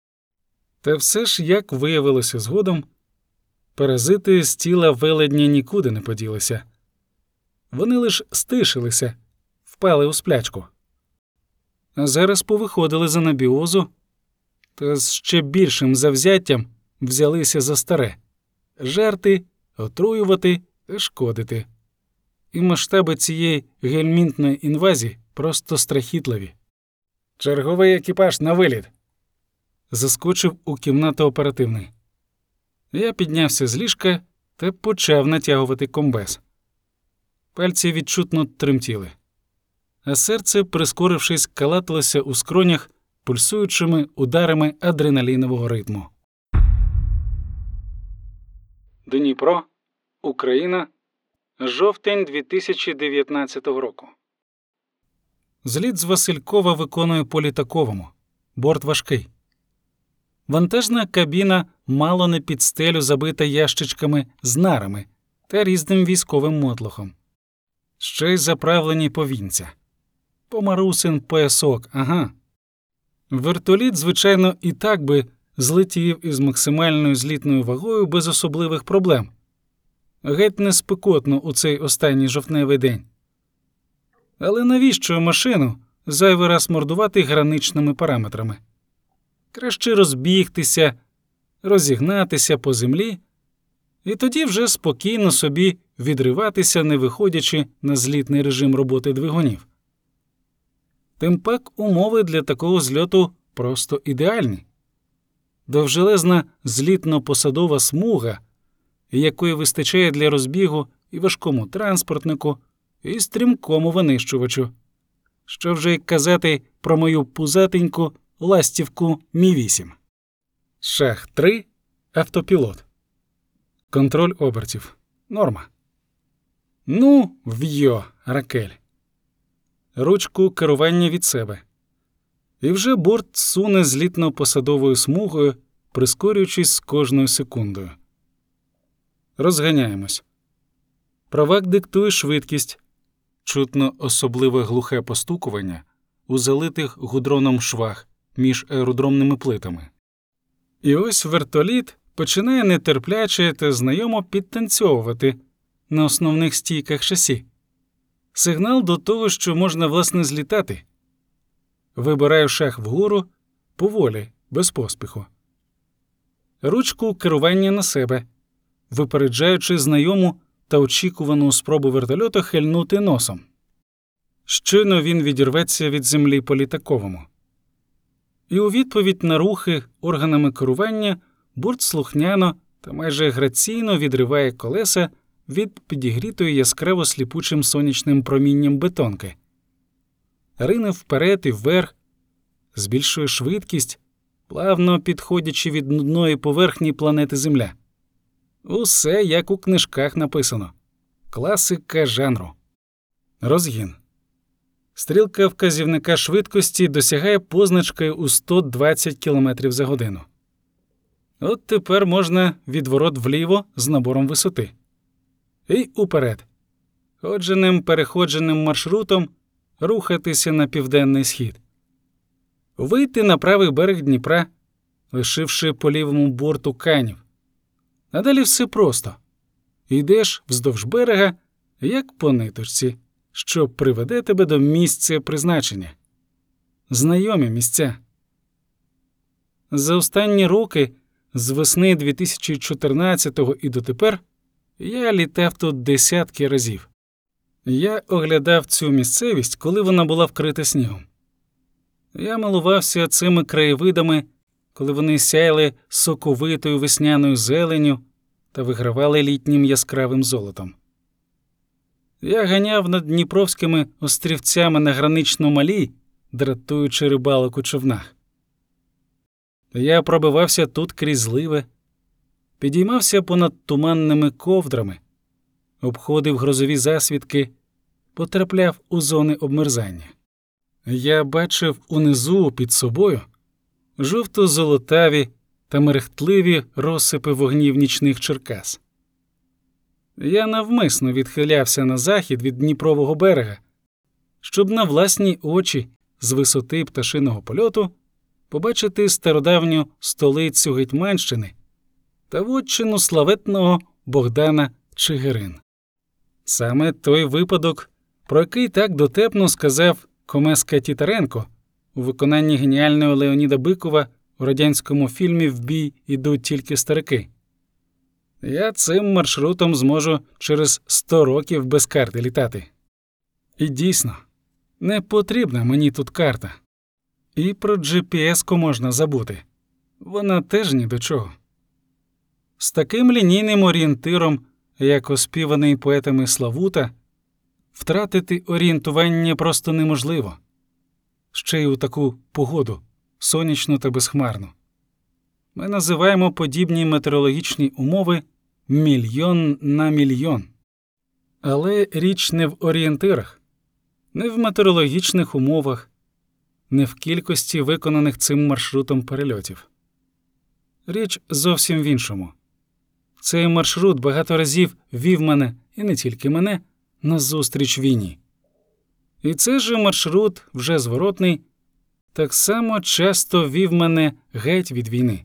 S2: Та все ж, як виявилося згодом, паразити з тіла веледня нікуди не поділися. Вони лиш стишилися, впали у сплячку. А зараз повиходили з анабіозу та з ще більшим завзяттям взялися за старе жерти, отруювати та шкодити. І масштаби цієї гельмінтної інвазії просто страхітливі. Черговий екіпаж на виліт. Заскочив у кімнату оперативний. Я піднявся з ліжка та почав натягувати комбез. Пальці відчутно тремтіли, а серце, прискорившись, калатилося у скронях пульсуючими ударами адреналінового ритму. Дніпро, Україна, жовтень 2019 року. Зліт з Василькова виконує по літаковому. Борт важкий. Вантажна кабіна мало не під стелю забита ящичками з нарами та різним військовим мотлохом. Ще й заправлені повінця. Помарусин поясок, ага. Вертоліт, звичайно, і так би злетів із максимальною злітною вагою без особливих проблем. Геть не спекотно у цей останній жовтневий день. Але навіщо машину зайвий раз мордувати граничними параметрами? Краще розбігтися, розігнатися по землі, і тоді вже спокійно собі відриватися, не виходячи на злітний режим роботи двигунів. Тим пак умови для такого зльоту просто ідеальні. Довжелезна злітно-посадова смуга, якої вистачає для розбігу і важкому транспортнику, і стрімкому винищувачу. Що вже й казати про мою пузатеньку ластівку Мі 8 Шах 3 автопілот. Контроль обертів. Норма. Ну, в'йо, ракель. Ручку керування від себе. І вже борт суне злітно-посадовою смугою, прискорюючись з кожною секундою. Розганяємось. Правак диктує швидкість. Чутно особливе глухе постукування у залитих гудроном швах між аеродромними плитами. І ось вертоліт починає нетерпляче та знайомо підтанцьовувати на основних стійках шасі. Сигнал до того, що можна власне злітати. Вибираю шах вгору поволі, без поспіху. Ручку керування на себе, випереджаючи знайому та очікувану спробу вертольота хильнути носом. Щойно він відірветься від землі по літаковому. І у відповідь на рухи органами керування бурт слухняно та майже граційно відриває колеса від підігрітої яскраво сліпучим сонячним промінням бетонки. Рине вперед і вверх, збільшує швидкість, плавно підходячи від нудної поверхні планети Земля. Усе як у книжках написано. Класика жанру. Розгін. Стрілка вказівника швидкості досягає позначки у 120 км за годину. От тепер можна відворот вліво з набором висоти. І уперед. Ходженим переходженим маршрутом рухатися на південний схід. Вийти на правий берег Дніпра, лишивши по лівому борту канів. А далі все просто. Йдеш вздовж берега, як по ниточці, що приведе тебе до місця призначення. Знайомі місця. За останні роки, з весни 2014-го і дотепер, я літав тут десятки разів. Я оглядав цю місцевість, коли вона була вкрита снігом. Я милувався цими краєвидами, коли вони сяяли соковитою весняною зеленю та вигравали літнім яскравим золотом. Я ганяв над дніпровськими острівцями на гранично малій, дратуючи рибалок у човнах. Я пробивався тут крізь зливи, підіймався понад туманними ковдрами, обходив грозові засвідки, потрапляв у зони обмерзання. Я бачив унизу під собою жовто-золотаві та мерехтливі розсипи вогнів нічних Черкас. Я навмисно відхилявся на захід від Дніпрового берега, щоб на власні очі з висоти пташиного польоту побачити стародавню столицю Гетьманщини та вотчину славетного Богдана Чигирин. Саме той випадок, про який так дотепно сказав Комеска Тітаренко у виконанні геніального Леоніда Бикова у радянському фільмі В бій ідуть тільки старики. Я цим маршрутом зможу через 100 років без карти літати. І дійсно, не потрібна мені тут карта. І про GPS-ку можна забути. Вона теж ні до чого. З таким лінійним орієнтиром, як оспіваний поетами Славута, втратити орієнтування просто неможливо. Ще й у таку погоду, сонячну та безхмарну. Ми називаємо подібні метеорологічні умови мільйон на мільйон. Але річ не в орієнтирах, не в метеорологічних умовах, не в кількості виконаних цим маршрутом перельотів. Річ зовсім в іншому. Цей маршрут багато разів вів мене, і не тільки мене, назустріч війні. І цей же маршрут, вже зворотний, так само часто вів мене геть від війни.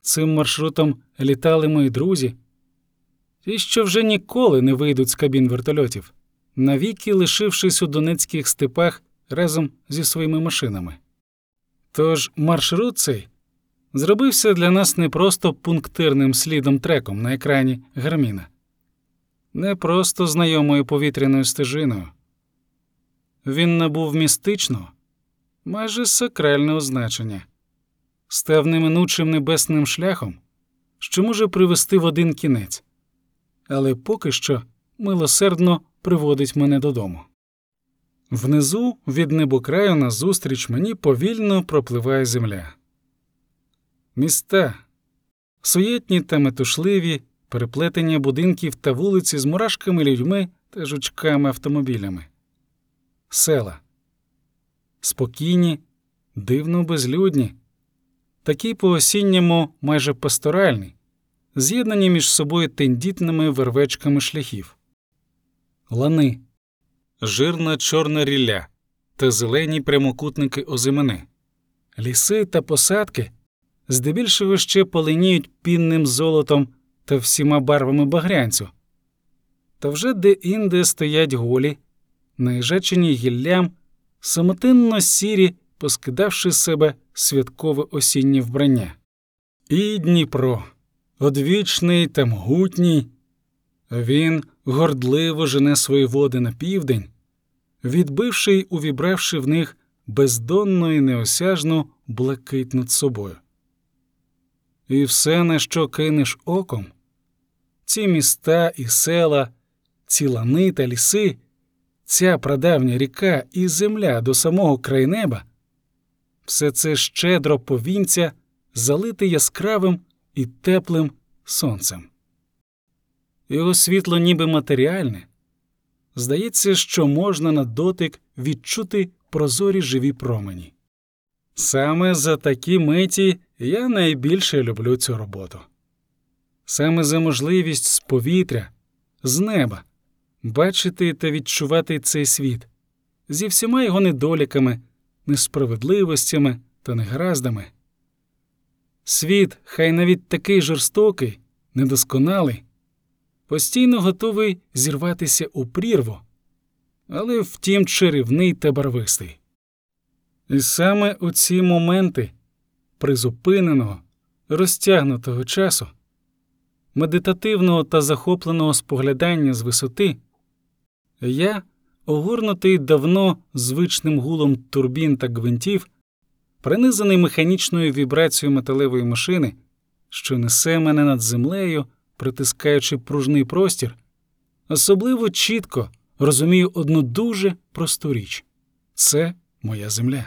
S2: Цим маршрутом літали мої друзі, ті, що вже ніколи не вийдуть з кабін вертольотів, навіки лишившись у донецьких степах разом зі своїми машинами. Тож маршрут цей зробився для нас не просто пунктирним слідом треком на екрані Гарміна, не просто знайомою повітряною стежиною. Він набув містичного, майже сакрального значення, став неминучим небесним шляхом, що може привести в один кінець, але поки що милосердно приводить мене додому. Внизу від небокраю назустріч мені повільно пропливає земля. Міста суєтні та метушливі, переплетення будинків та вулиці з мурашками людьми та жучками автомобілями, села. Спокійні, дивно безлюдні, такі по осінньому майже пасторальні, з'єднані між собою тендітними вервечками шляхів, лани, жирна чорна рілля та зелені прямокутники озимини, ліси та посадки здебільшого ще поленіють пінним золотом та всіма барвами багрянцю. Та вже де-інде стоять голі, наїжачені гіллям, самотинно сірі, поскидавши себе святкове осіннє вбрання. І Дніпро, одвічний та могутній, він гордливо жене свої води на південь, відбивши й увібравши в них бездонну і неосяжну блакить над собою. І все, на що кинеш оком, ці міста і села, ці лани та ліси, ця прадавня ріка і земля до самого крайнеба, все це щедро повінця залите яскравим і теплим сонцем. Його світло ніби матеріальне. Здається, що можна на дотик відчути прозорі живі промені. Саме за такі миті я найбільше люблю цю роботу. Саме за можливість з повітря, з неба бачити та відчувати цей світ зі всіма його недоліками, несправедливостями та негараздами. Світ, хай навіть такий жорстокий, недосконалий, постійно готовий зірватися у прірву, але втім чарівний та барвистий. І саме у ці моменти призупиненого, розтягнутого часу, медитативного та захопленого споглядання з висоти, я, огорнутий давно звичним гулом турбін та гвинтів, принизаний механічною вібрацією металевої машини, що несе мене над землею, притискаючи пружний простір, особливо чітко розумію одну дуже просту річ це моя земля.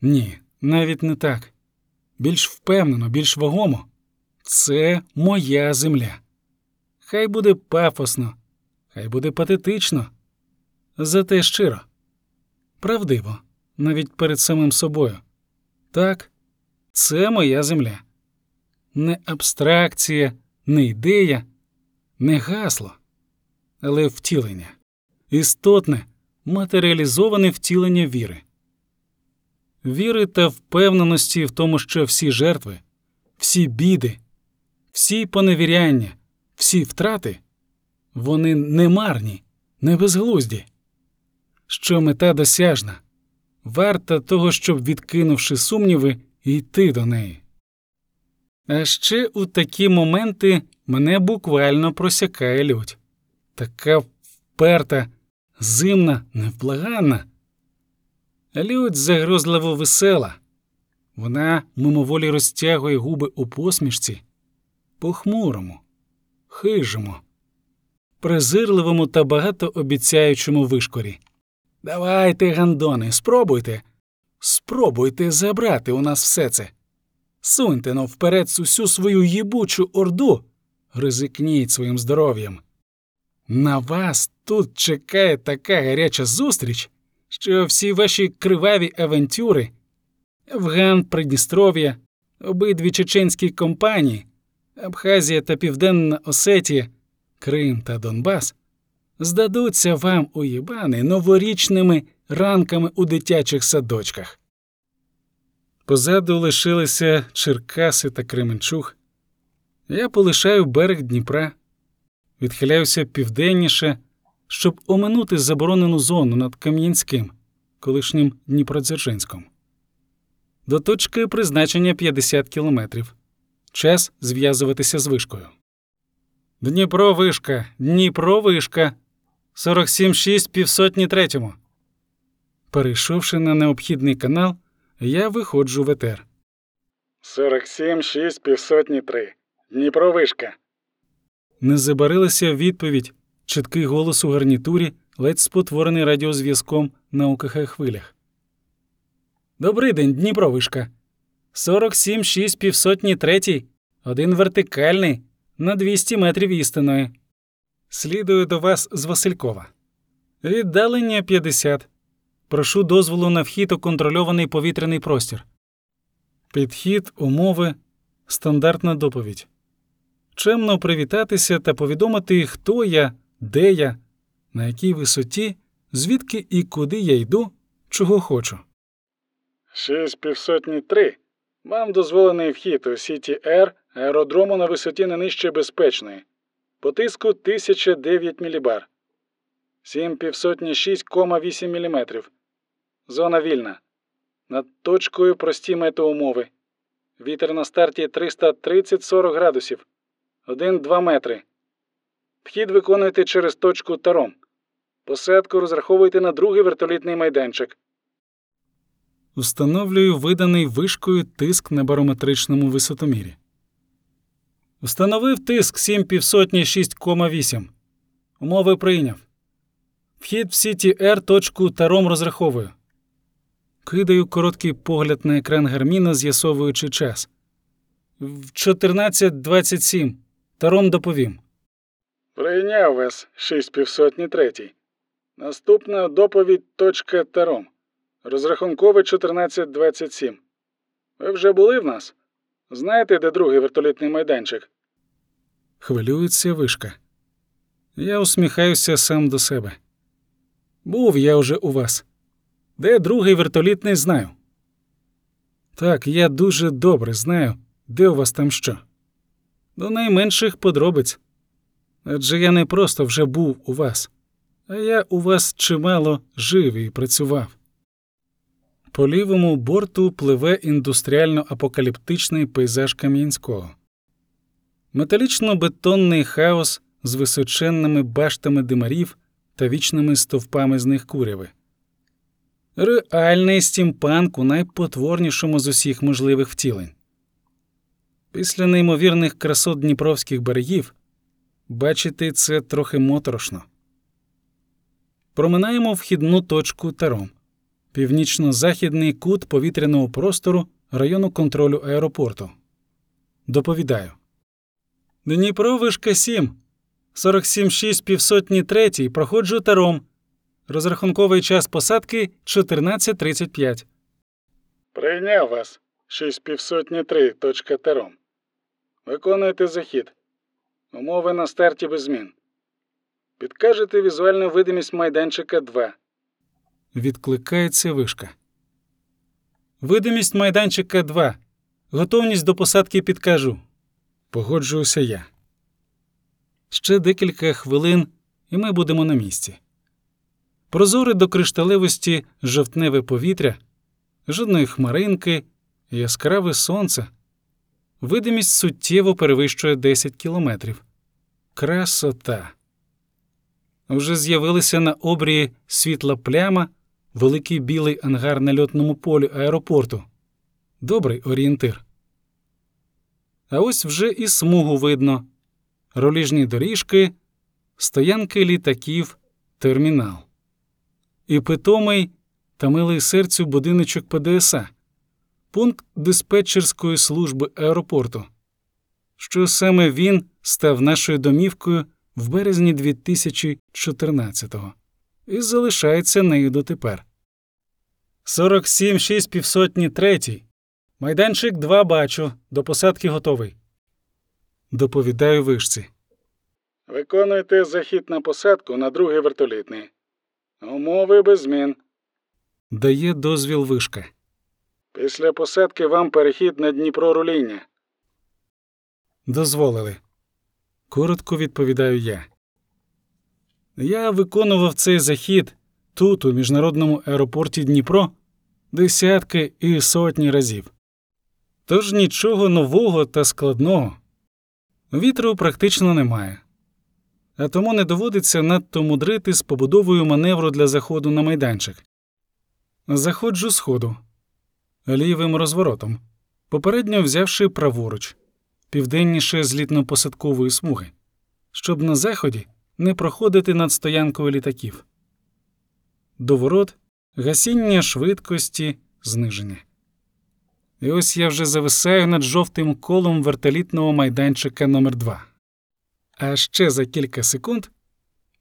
S2: Ні, навіть не так. Більш впевнено, більш вагомо. Це моя земля. Хай буде пафосно, хай буде патетично, зате щиро, правдиво, навіть перед самим собою. Так, це моя земля. Не абстракція, не ідея, не гасло, але втілення, істотне, матеріалізоване втілення віри. Віри та впевненості в тому, що всі жертви, всі біди, всі поневіряння, всі втрати вони не марні, не безглузді, що мета досяжна, варта того, щоб, відкинувши сумніви, йти до неї. А ще у такі моменти мене буквально просякає лють, така вперта, зимна, невблаганна. Лють загрозливо весела. Вона мимоволі розтягує губи у посмішці, похмурому, хижому, презирливому та багатообіцяючому вишкорі. Давайте, гандони, спробуйте, спробуйте забрати у нас все це. Суньте но вперед усю свою їбучу орду, ризикніть своїм здоров'ям. На вас тут чекає така гаряча зустріч, що всі ваші криваві авантюри, Афган, Придністров'я, обидві чеченські компанії, Абхазія та Південна Осетія, Крим та Донбас здадуться вам уїбани новорічними ранками у дитячих садочках. Позаду лишилися Черкаси та Кременчуг. Я полишаю берег Дніпра, відхиляюся південніше, щоб оминути заборонену зону над Кам'янським, колишнім Дніпродзержинськом. До точки призначення 50 кілометрів. Час зв'язуватися з вишкою. Дніпро вишка, Дніпро вишка. 47,6 півсотні третьому. Перейшовши на необхідний канал, я виходжу в етер. 47,6 півсотні три. Дніпро вишка. Не забарилася відповідь, чіткий голос у гарнітурі, ледь спотворений радіозв'язком на УКХ хвилях. Добрий день, Дніпро вишка. 47,6 півсотні третій. Один вертикальний на 200 метрів істинної. Слідую до вас з Василькова. Віддалення 50. Прошу дозволу на вхід у контрольований повітряний простір. Підхід, умови, стандартна доповідь. Чемно привітатися та повідомити, хто я, де я, на якій висоті, звідки і куди я йду, чого хочу. Шість півсотні три. Вам дозволений вхід у Сіті Р аеродрому на висоті не нижче безпечної. По тиску 1009 мілібар. 7 півсотні 6,8 мм. Зона вільна. Над точкою прості метеумови. Вітер на старті 330-40 градусів. 1-2 метри. Вхід виконуйте через точку Таром. Посадку розраховуйте на другий вертолітний майданчик. Встановлюю виданий вишкою тиск на барометричному висотомірі. Встановив тиск 7 півсотні 6,8. Умови прийняв. Вхід в сіті R точку таром розраховую. Кидаю короткий погляд на екран Гарміна, з'ясовуючи час. В 14.27. Таром доповім.
S3: Прийняв вас шість півсотні третій. Наступна доповідь точка Таром. Розрахунковий 1427. Ви вже були в нас? Знаєте, де другий вертолітний майданчик?
S2: Хвилюється вишка. Я усміхаюся сам до себе. Був я уже у вас. Де другий вертоліт не знаю. Так, я дуже добре знаю, де у вас там що. До найменших подробиць. Адже я не просто вже був у вас, а я у вас чимало жив і працював. По лівому борту пливе індустріально-апокаліптичний пейзаж Кам'янського. Металічно-бетонний хаос з височенними баштами димарів та вічними стовпами з них куряви. Реальний стімпанк у найпотворнішому з усіх можливих втілень. Після неймовірних красот дніпровських берегів бачити це трохи моторошно. Проминаємо вхідну точку Таром, північно-західний кут повітряного простору району контролю аеропорту. Доповідаю. Дніпро вишка 7. 47,6 півсотні третій. Проходжу таром. Розрахунковий час посадки 14.35.
S3: Прийняв вас шість півсотні три точка Таром. Виконуєте захід. Умови на старті без змін. Підкажете візуальну видимість майданчика 2.
S2: Відкликається вишка. Видимість майданчика 2. Готовність до посадки підкажу. Погоджуюся я. Ще декілька хвилин, і ми будемо на місці. Прозоре до кришталевості жовтневе повітря, жодної хмаринки, яскраве сонце. Видимість суттєво перевищує 10 кілометрів. Красота. Вже з'явилися на обрії світла пляма, великий білий ангар на льотному полі аеропорту. Добрий орієнтир. А ось вже і смугу видно: роліжні доріжки, стоянки літаків, термінал. І питомий та милий серцю будиночок ПДСА, пункт диспетчерської служби аеропорту, що саме він став нашою домівкою в березні 2014-го і залишається нею дотепер. 47,6 півсотні третій. Майданчик 2 бачу, до посадки готовий. Доповідаю вишці.
S3: Виконуєте захід на посадку на другий вертолітний. Умови без змін.
S2: Дає дозвіл вишка.
S3: Після посадки вам перехід на Дніпро руління.
S2: Дозволили. Коротко відповідаю я. Я виконував цей захід тут, у міжнародному аеропорті Дніпро, десятки і сотні разів. Тож нічого нового та складного. Вітру практично немає, а тому не доводиться надто мудрити з побудовою маневру для заходу на майданчик. Заходжу сходу лівим розворотом, попередньо взявши праворуч, південніше злітно-посадкової смуги, щоб на заході не проходити над стоянкою літаків. До ворот гасіння швидкості зниження. І ось я вже зависаю над жовтим колом вертолітного майданчика номер 2 А ще за кілька секунд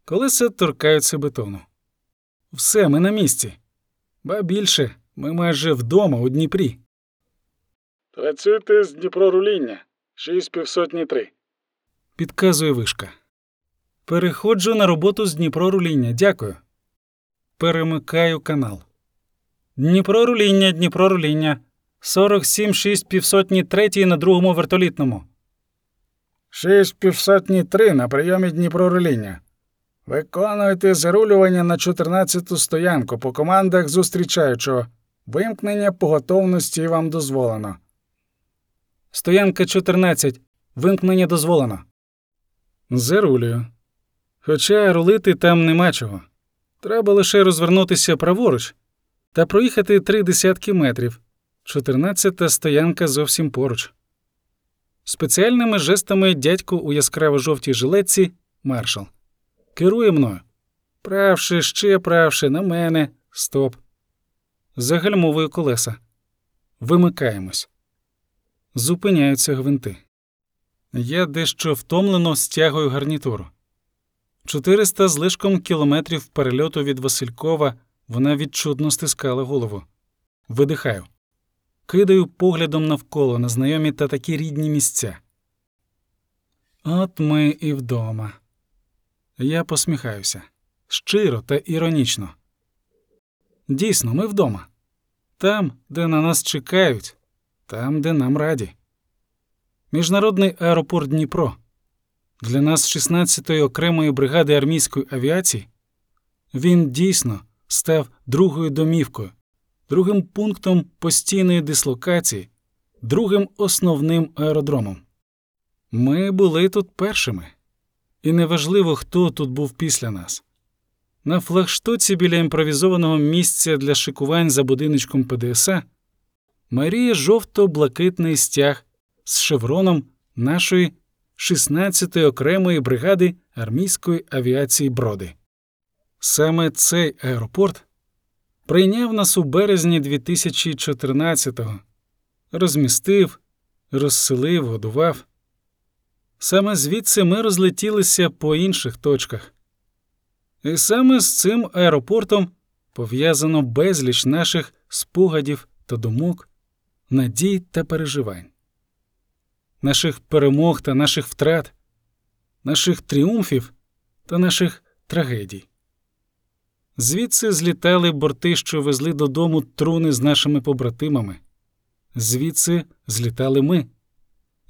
S2: колеса торкаються бетону. Все, ми на місці. Ба більше, ми майже вдома у Дніпрі.
S3: Працюйте з Дніпро руління. Шість півсотні три.
S2: Підказує вишка. Переходжу на роботу з Дніпро руління. Дякую. Перемикаю канал. Дніпро руління, Дніпро руління. 47,6 півсотні третій на другому вертолітному.
S3: Шість півсотні три на прийомі Дніпро руління. Виконуйте зарулювання на 14-ту стоянку по командах зустрічаючого. Вимкнення по готовності вам дозволено.
S2: Стоянка 14. Вимкнення дозволено. Зарулюю. Хоча рулити там нема чого. Треба лише розвернутися праворуч та проїхати три десятки метрів. Чотирнадцята стоянка зовсім поруч. Спеціальними жестами дядько у яскраво жовтій жилетці маршал. Керує мною. Правше, ще правше, на мене. Стоп. Загальмовую колеса. Вимикаємось. Зупиняються гвинти. Я дещо втомлено стягую гарнітуру. 400 з лишком кілометрів перельоту від Василькова вона відчутно стискала голову. Видихаю. Кидаю поглядом навколо на знайомі та такі рідні місця. От ми і вдома. Я посміхаюся щиро та іронічно. Дійсно, ми вдома. Там, де на нас чекають, там, де нам раді. Міжнародний аеропорт Дніпро. Для нас 16-ї окремої бригади армійської авіації він дійсно став другою домівкою, другим пунктом постійної дислокації, другим основним аеродромом. Ми були тут першими, і неважливо, хто тут був після нас. На флагштоці біля імпровізованого місця для шикувань за будиночком ПДСА Марія жовто-блакитний стяг з шевроном нашої 16-ї окремої бригади армійської авіації Броди. Саме цей аеропорт прийняв нас у березні 2014-го, розмістив, розселив, годував. Саме звідси ми розлетілися по інших точках. І саме з цим аеропортом пов'язано безліч наших спогадів та думок, надій та переживань, наших перемог та наших втрат, наших тріумфів та наших трагедій. Звідси злітали борти, що везли додому труни з нашими побратимами, звідси злітали ми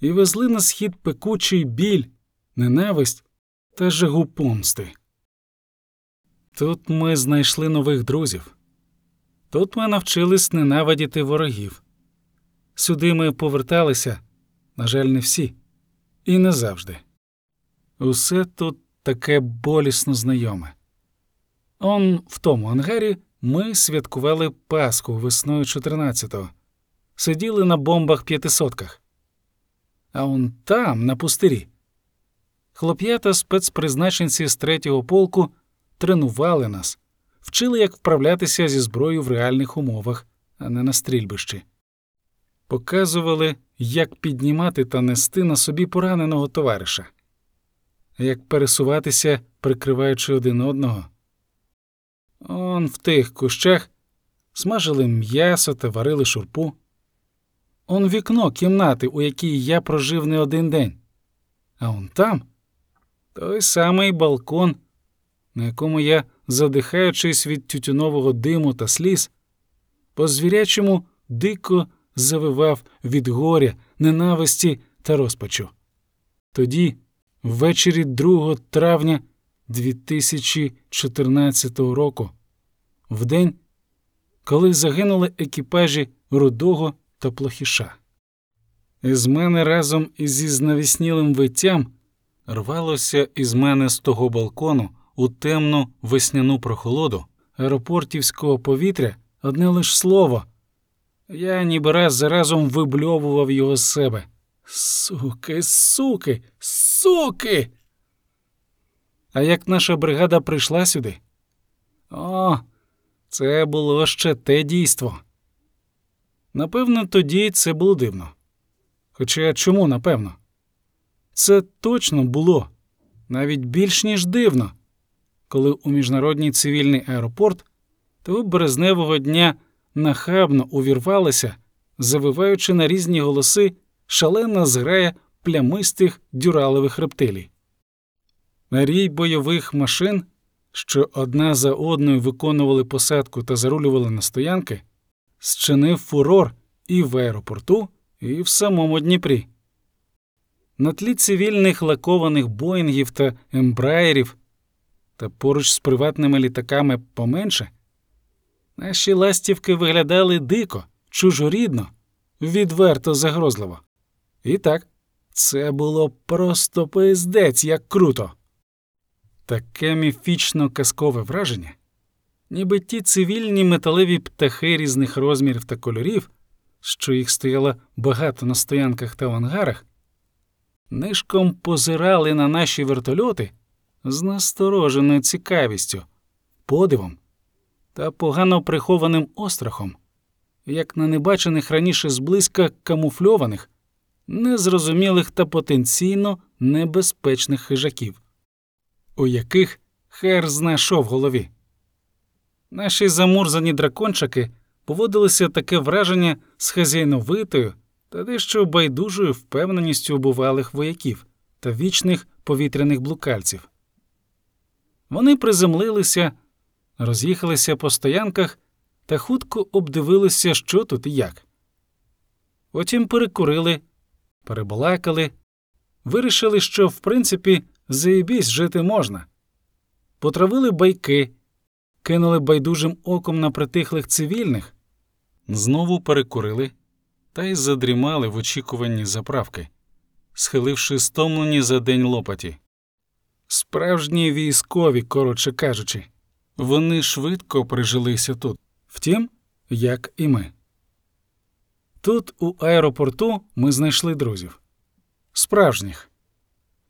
S2: і везли на схід пекучий біль, ненависть та жагу помсти. Тут ми знайшли нових друзів. Тут ми навчились ненавидіти ворогів. Сюди ми поверталися, на жаль, не всі, і не завжди. Усе тут таке болісно знайоме. Он в тому ангарі ми святкували Пасху весною 14-го, сиділи на бомбах п'ятисотках. А он там, на пустирі, хлоп'ята спецпризначенці з третього полку тренували нас, вчили, як вправлятися зі зброєю в реальних умовах, а не на стрільбищі. Показували, як піднімати та нести на собі пораненого товариша, як пересуватися, прикриваючи один одного. Он в тих кущах смажили м'ясо та варили шурпу. Он вікно кімнати, у якій я прожив не один день. А он там той самий балкон, на якому я, задихаючись від тютюнового диму та сліз, по звірячому дико завивав від горя, ненависті та розпачу. Тоді, ввечері 2 травня 2014 року, в день, коли загинули екіпажі рудого та плохіша. Із мене разом із знавіснілим виттям рвалося із мене з того балкону у темну весняну прохолоду аеропортівського повітря одне лиш слово. Я ніби раз за разом вибльовував його з себе. Суки, суки, суки. А як наша бригада прийшла сюди? О, це було ще те дійство. Напевно, тоді це було дивно. Хоча чому напевно? Це точно було навіть більш ніж дивно, коли у міжнародний цивільний аеропорт того березневого дня нахабно увірвалася, завиваючи на різні голоси шалена зграя плямистих дюралевих рептилій. Рій бойових машин, що одна за одною виконували посадку та зарулювали на стоянки, зчинив фурор і в аеропорту, і в самому Дніпрі. На тлі цивільних лакованих боїнгів та ембраєрів, та поруч з приватними літаками поменше, наші ластівки виглядали дико, чужорідно, відверто загрозливо. І так, це було просто пиздець, як круто. Таке міфічно казкове враження, ніби ті цивільні металеві птахи різних розмірів та кольорів, що їх стояло багато на стоянках та в ангарах, нишком позирали на наші вертольоти з настороженою цікавістю, подивом та погано прихованим острахом, як на небачених раніше зблизька камуфльованих, незрозумілих та потенційно небезпечних хижаків, у яких хер знайшов голові. Наші замурзані дракончики поводилися таке враження з хазяйновитою та дещо байдужою впевненістю бувалих вояків та вічних повітряних блукальців. Вони приземлилися, роз'їхалися по стоянках та хутко обдивилися, що тут і як. Потім перекурили, перебалакали, вирішили, що в принципі заєбісь жити можна. Потравили байки, кинули байдужим оком на притихлих цивільних, знову перекурили та й задрімали в очікуванні заправки, схиливши стомлені за день лопаті. Справжні військові, коротше кажучи, вони швидко прижилися тут, втім, як і ми. Тут, у аеропорту, ми знайшли друзів справжніх,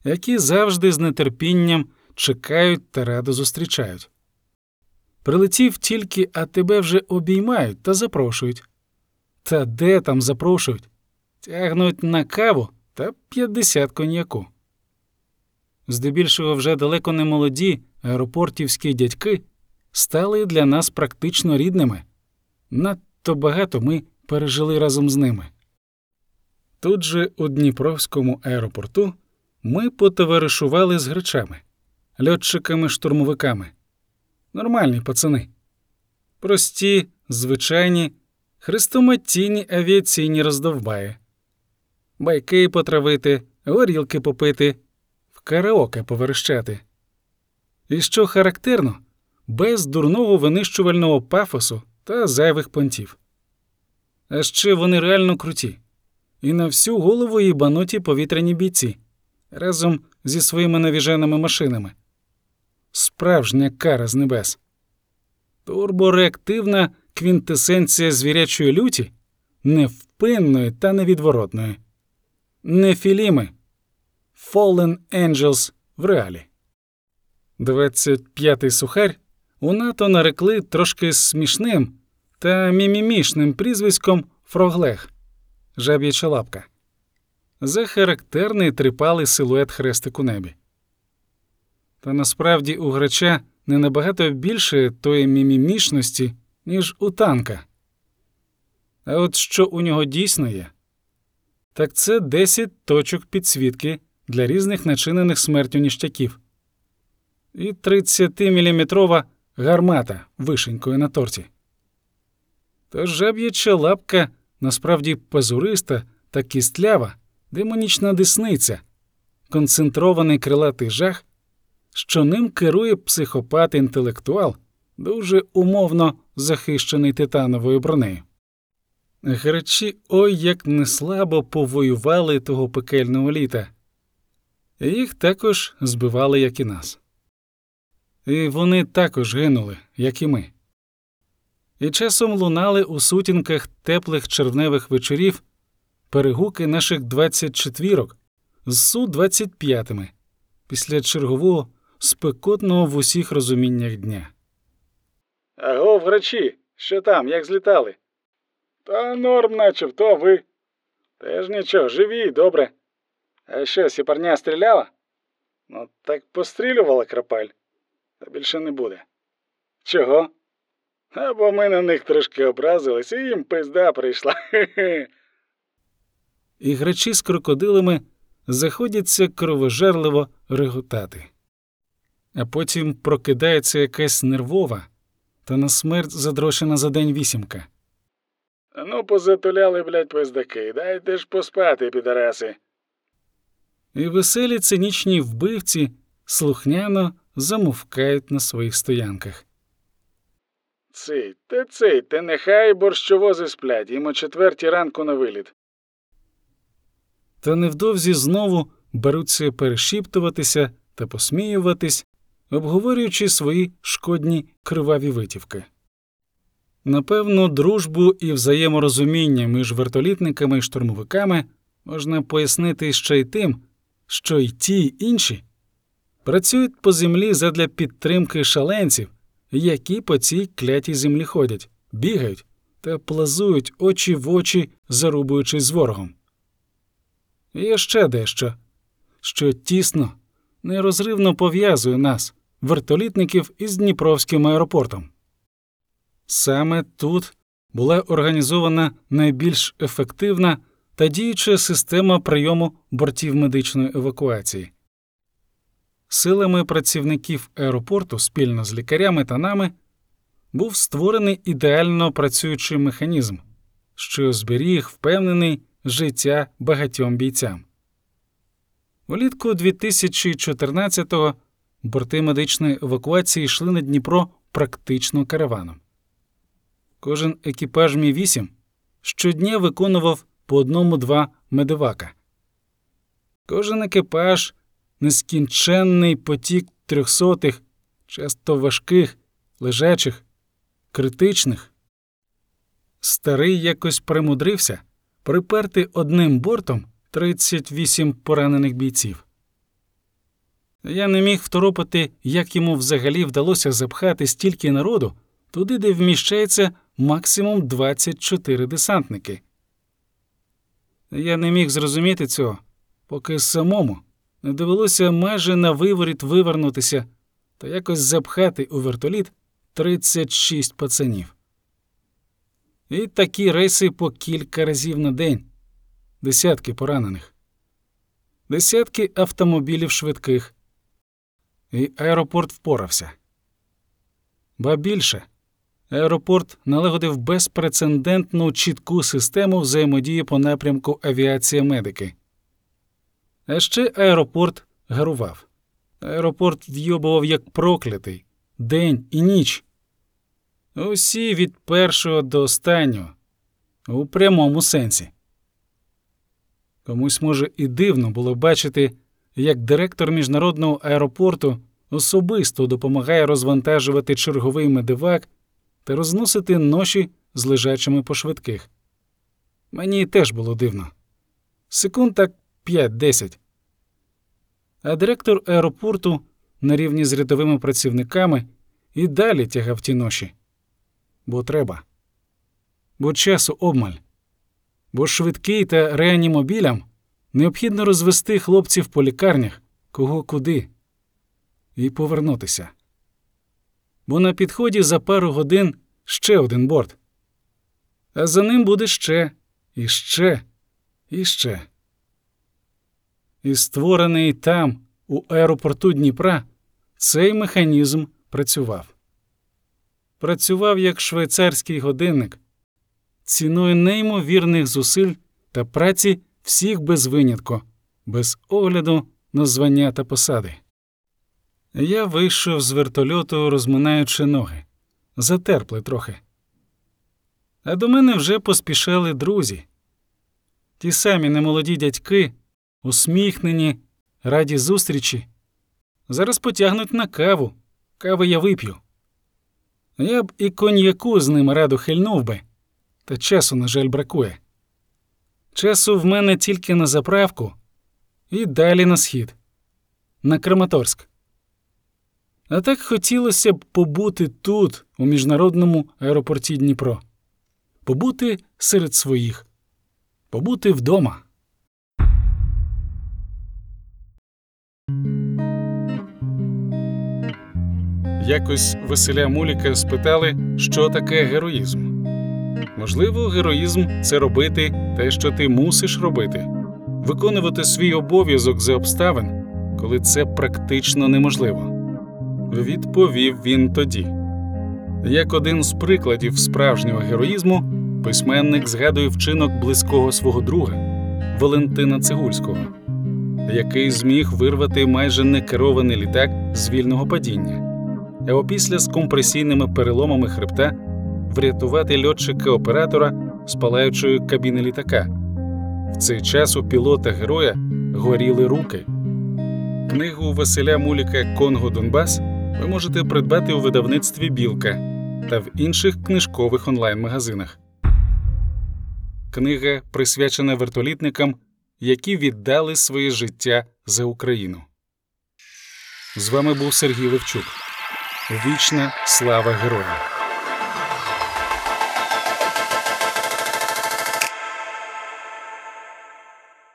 S2: які завжди з нетерпінням чекають та радо зустрічають. Прилетів тільки, а тебе вже обіймають та запрошують. Та де там запрошують? Тягнуть на каву та 50 коньяку. Здебільшого вже далеко не молоді аеропортівські дядьки стали для нас практично рідними. Надто багато ми пережили разом з ними. Тут же у Дніпровському аеропорту ми потоваришували з гречами, льотчиками-штурмовиками. Нормальні пацани. Прості, звичайні, хрестоматійні авіаційні роздовбаї. Байки потравити, горілки попити, караоке поверещати. І що характерно, без дурного винищувального пафосу та зайвих понтів. А ще вони реально круті. І на всю голову їбануті повітряні бійці разом зі своїми навіженими машинами. Справжня кара з небес. Турбореактивна квінтесенція звірячої люті, невпинної та невідворотної. Нефіліми. Fallen Angels в реалі. 25-й сухарь у НАТО нарекли трошки смішним та мімімішним прізвиськом Фроглег жаб'яча лапка. За характерний трипалий силует хрестик у небі. Та насправді у грача не набагато більше тої мімімішності, ніж у танка. А от що у нього дійсно є, так це 10 точок підсвітки для різних начинених смертю ніштяків і 30-мм гармата вишенькою на торті. Тож жаб'яча лапка насправді пазуриста та кістлява демонічна десниця, концентрований крилатий жах, що ним керує психопат-інтелектуал, дуже умовно захищений титановою бронею. Грачі ой як неслабо повоювали того пекельного літа, їх також збивали, як і нас. І вони також гинули, як і ми. І часом лунали у сутінках теплих червневих вечорів перегуки наших 24-ок з Су-25 після чергового спекотного в усіх розуміннях дня.
S3: Аго, врачі, що там, як злітали? Та норм, начебто, а ви. Теж нічого, живі, добре. А що, сіпарня стріляла? Ну, так пострілювала крапаль, та більше не буде. Чого? Або ми на них трошки образились, і їм пизда прийшла. *laughs*
S2: І грачі з крокодилами заходяться кровожерливо реготати. А потім прокидається якась нервова та на смерть задрощена за день вісімка.
S3: Ну, позатуляли, блядь, пиздаки. Дайте ж поспати, підараси.
S2: І веселі цинічні вбивці слухняно замовкають на своїх стоянках.
S3: Цей, та цей, та нехай борщовози сплять, їм о четвертій ранку на виліт.
S2: Та невдовзі знову беруться перешіптуватися та посміюватись, обговорюючи свої шкодні криваві витівки. Напевно, дружбу і взаєморозуміння між вертолітниками і штурмовиками можна пояснити ще й тим, що й ті й інші працюють по землі задля підтримки шаленців, які по цій клятій землі ходять, бігають та плазують очі в очі, зарубуючись з ворогом. І ще дещо, що тісно, нерозривно пов'язує нас, вертолітників, із Дніпровським аеропортом. Саме тут була організована найбільш ефективна та діюча система прийому бортів медичної евакуації. Силами працівників аеропорту спільно з лікарями та нами був створений ідеально працюючий механізм, що зберіг впевнений життя багатьом бійцям. Улітку 2014-го борти медичної евакуації йшли на Дніпро практично караваном. Кожен екіпаж Мі 8 щодня виконував по одному-два медивака. Кожен екіпаж нескінченний потік трьохсотих, часто важких, лежачих, критичних. Старий якось примудрився приперти одним бортом 38 поранених бійців. Я не міг второпати, як йому взагалі вдалося запхати стільки народу туди, де вміщається максимум 24 десантники. Я не міг зрозуміти цього, поки самому не довелося майже на виворіт вивернутися та якось запхати у вертоліт 36 пацанів. І такі рейси по кілька разів на день, десятки поранених, десятки автомобілів швидких. І аеропорт впорався. Ба більше, аеропорт налагодив безпрецедентну чітку систему взаємодії по напрямку авіація медики. А ще аеропорт гарував. Аеропорт вйобував як проклятий день і ніч. Усі від першого до останнього, у прямому сенсі. Комусь, може, і дивно було бачити, як директор міжнародного аеропорту особисто допомагає розвантажувати черговий медивак та розносити ноші з лежачими по швидких. Мені теж було дивно. Секунд так 5-10. А директор аеропорту на рівні з рядовими працівниками і далі тягав ті ноші. Бо треба. Бо часу обмаль. Бо швидкий та реанімобілям необхідно розвести хлопців по лікарнях, кого куди, і повернутися. Бо на підході за пару годин ще один борт. А за ним буде ще, і ще, і ще. І створений там, у аеропорту Дніпра, цей механізм працював. Працював як швейцарський годинник, ціною неймовірних зусиль та праці всіх без винятку, без огляду на звання та посади. Я вийшов з вертольоту, розминаючи ноги, затерпли трохи. А до мене вже поспішали друзі. Ті самі немолоді дядьки, усміхнені, раді зустрічі. Зараз потягнуть на каву. Кави я вип'ю. Я б і коньяку з ними радо хильнув би, та часу, на жаль, бракує. Часу в мене тільки на заправку і далі на схід, на Краматорськ. А так хотілося б побути тут, у міжнародному аеропорті Дніпро, побути серед своїх, побути вдома. Якось Василя Муліка спитали, що таке героїзм. Можливо, героїзм це робити те, що ти мусиш робити, виконувати свій обов'язок за обставин, коли це практично неможливо. Відповів він тоді. Як один з прикладів справжнього героїзму, письменник згадує вчинок близького свого друга Валентина Цигульського, який зміг вирвати майже некерований літак з вільного падіння, а опісля з компресійними переломами хребта врятувати льотчика оператора з палаючої кабіни літака. В цей час у пілота героя горіли руки. Книгу Василя Муліка Конго Донбас ви можете придбати у видавництві Білка та в інших книжкових онлайн-магазинах. Книга присвячена вертолітникам, які віддали своє життя за Україну. З вами був Сергій Левчук. Вічна слава героям!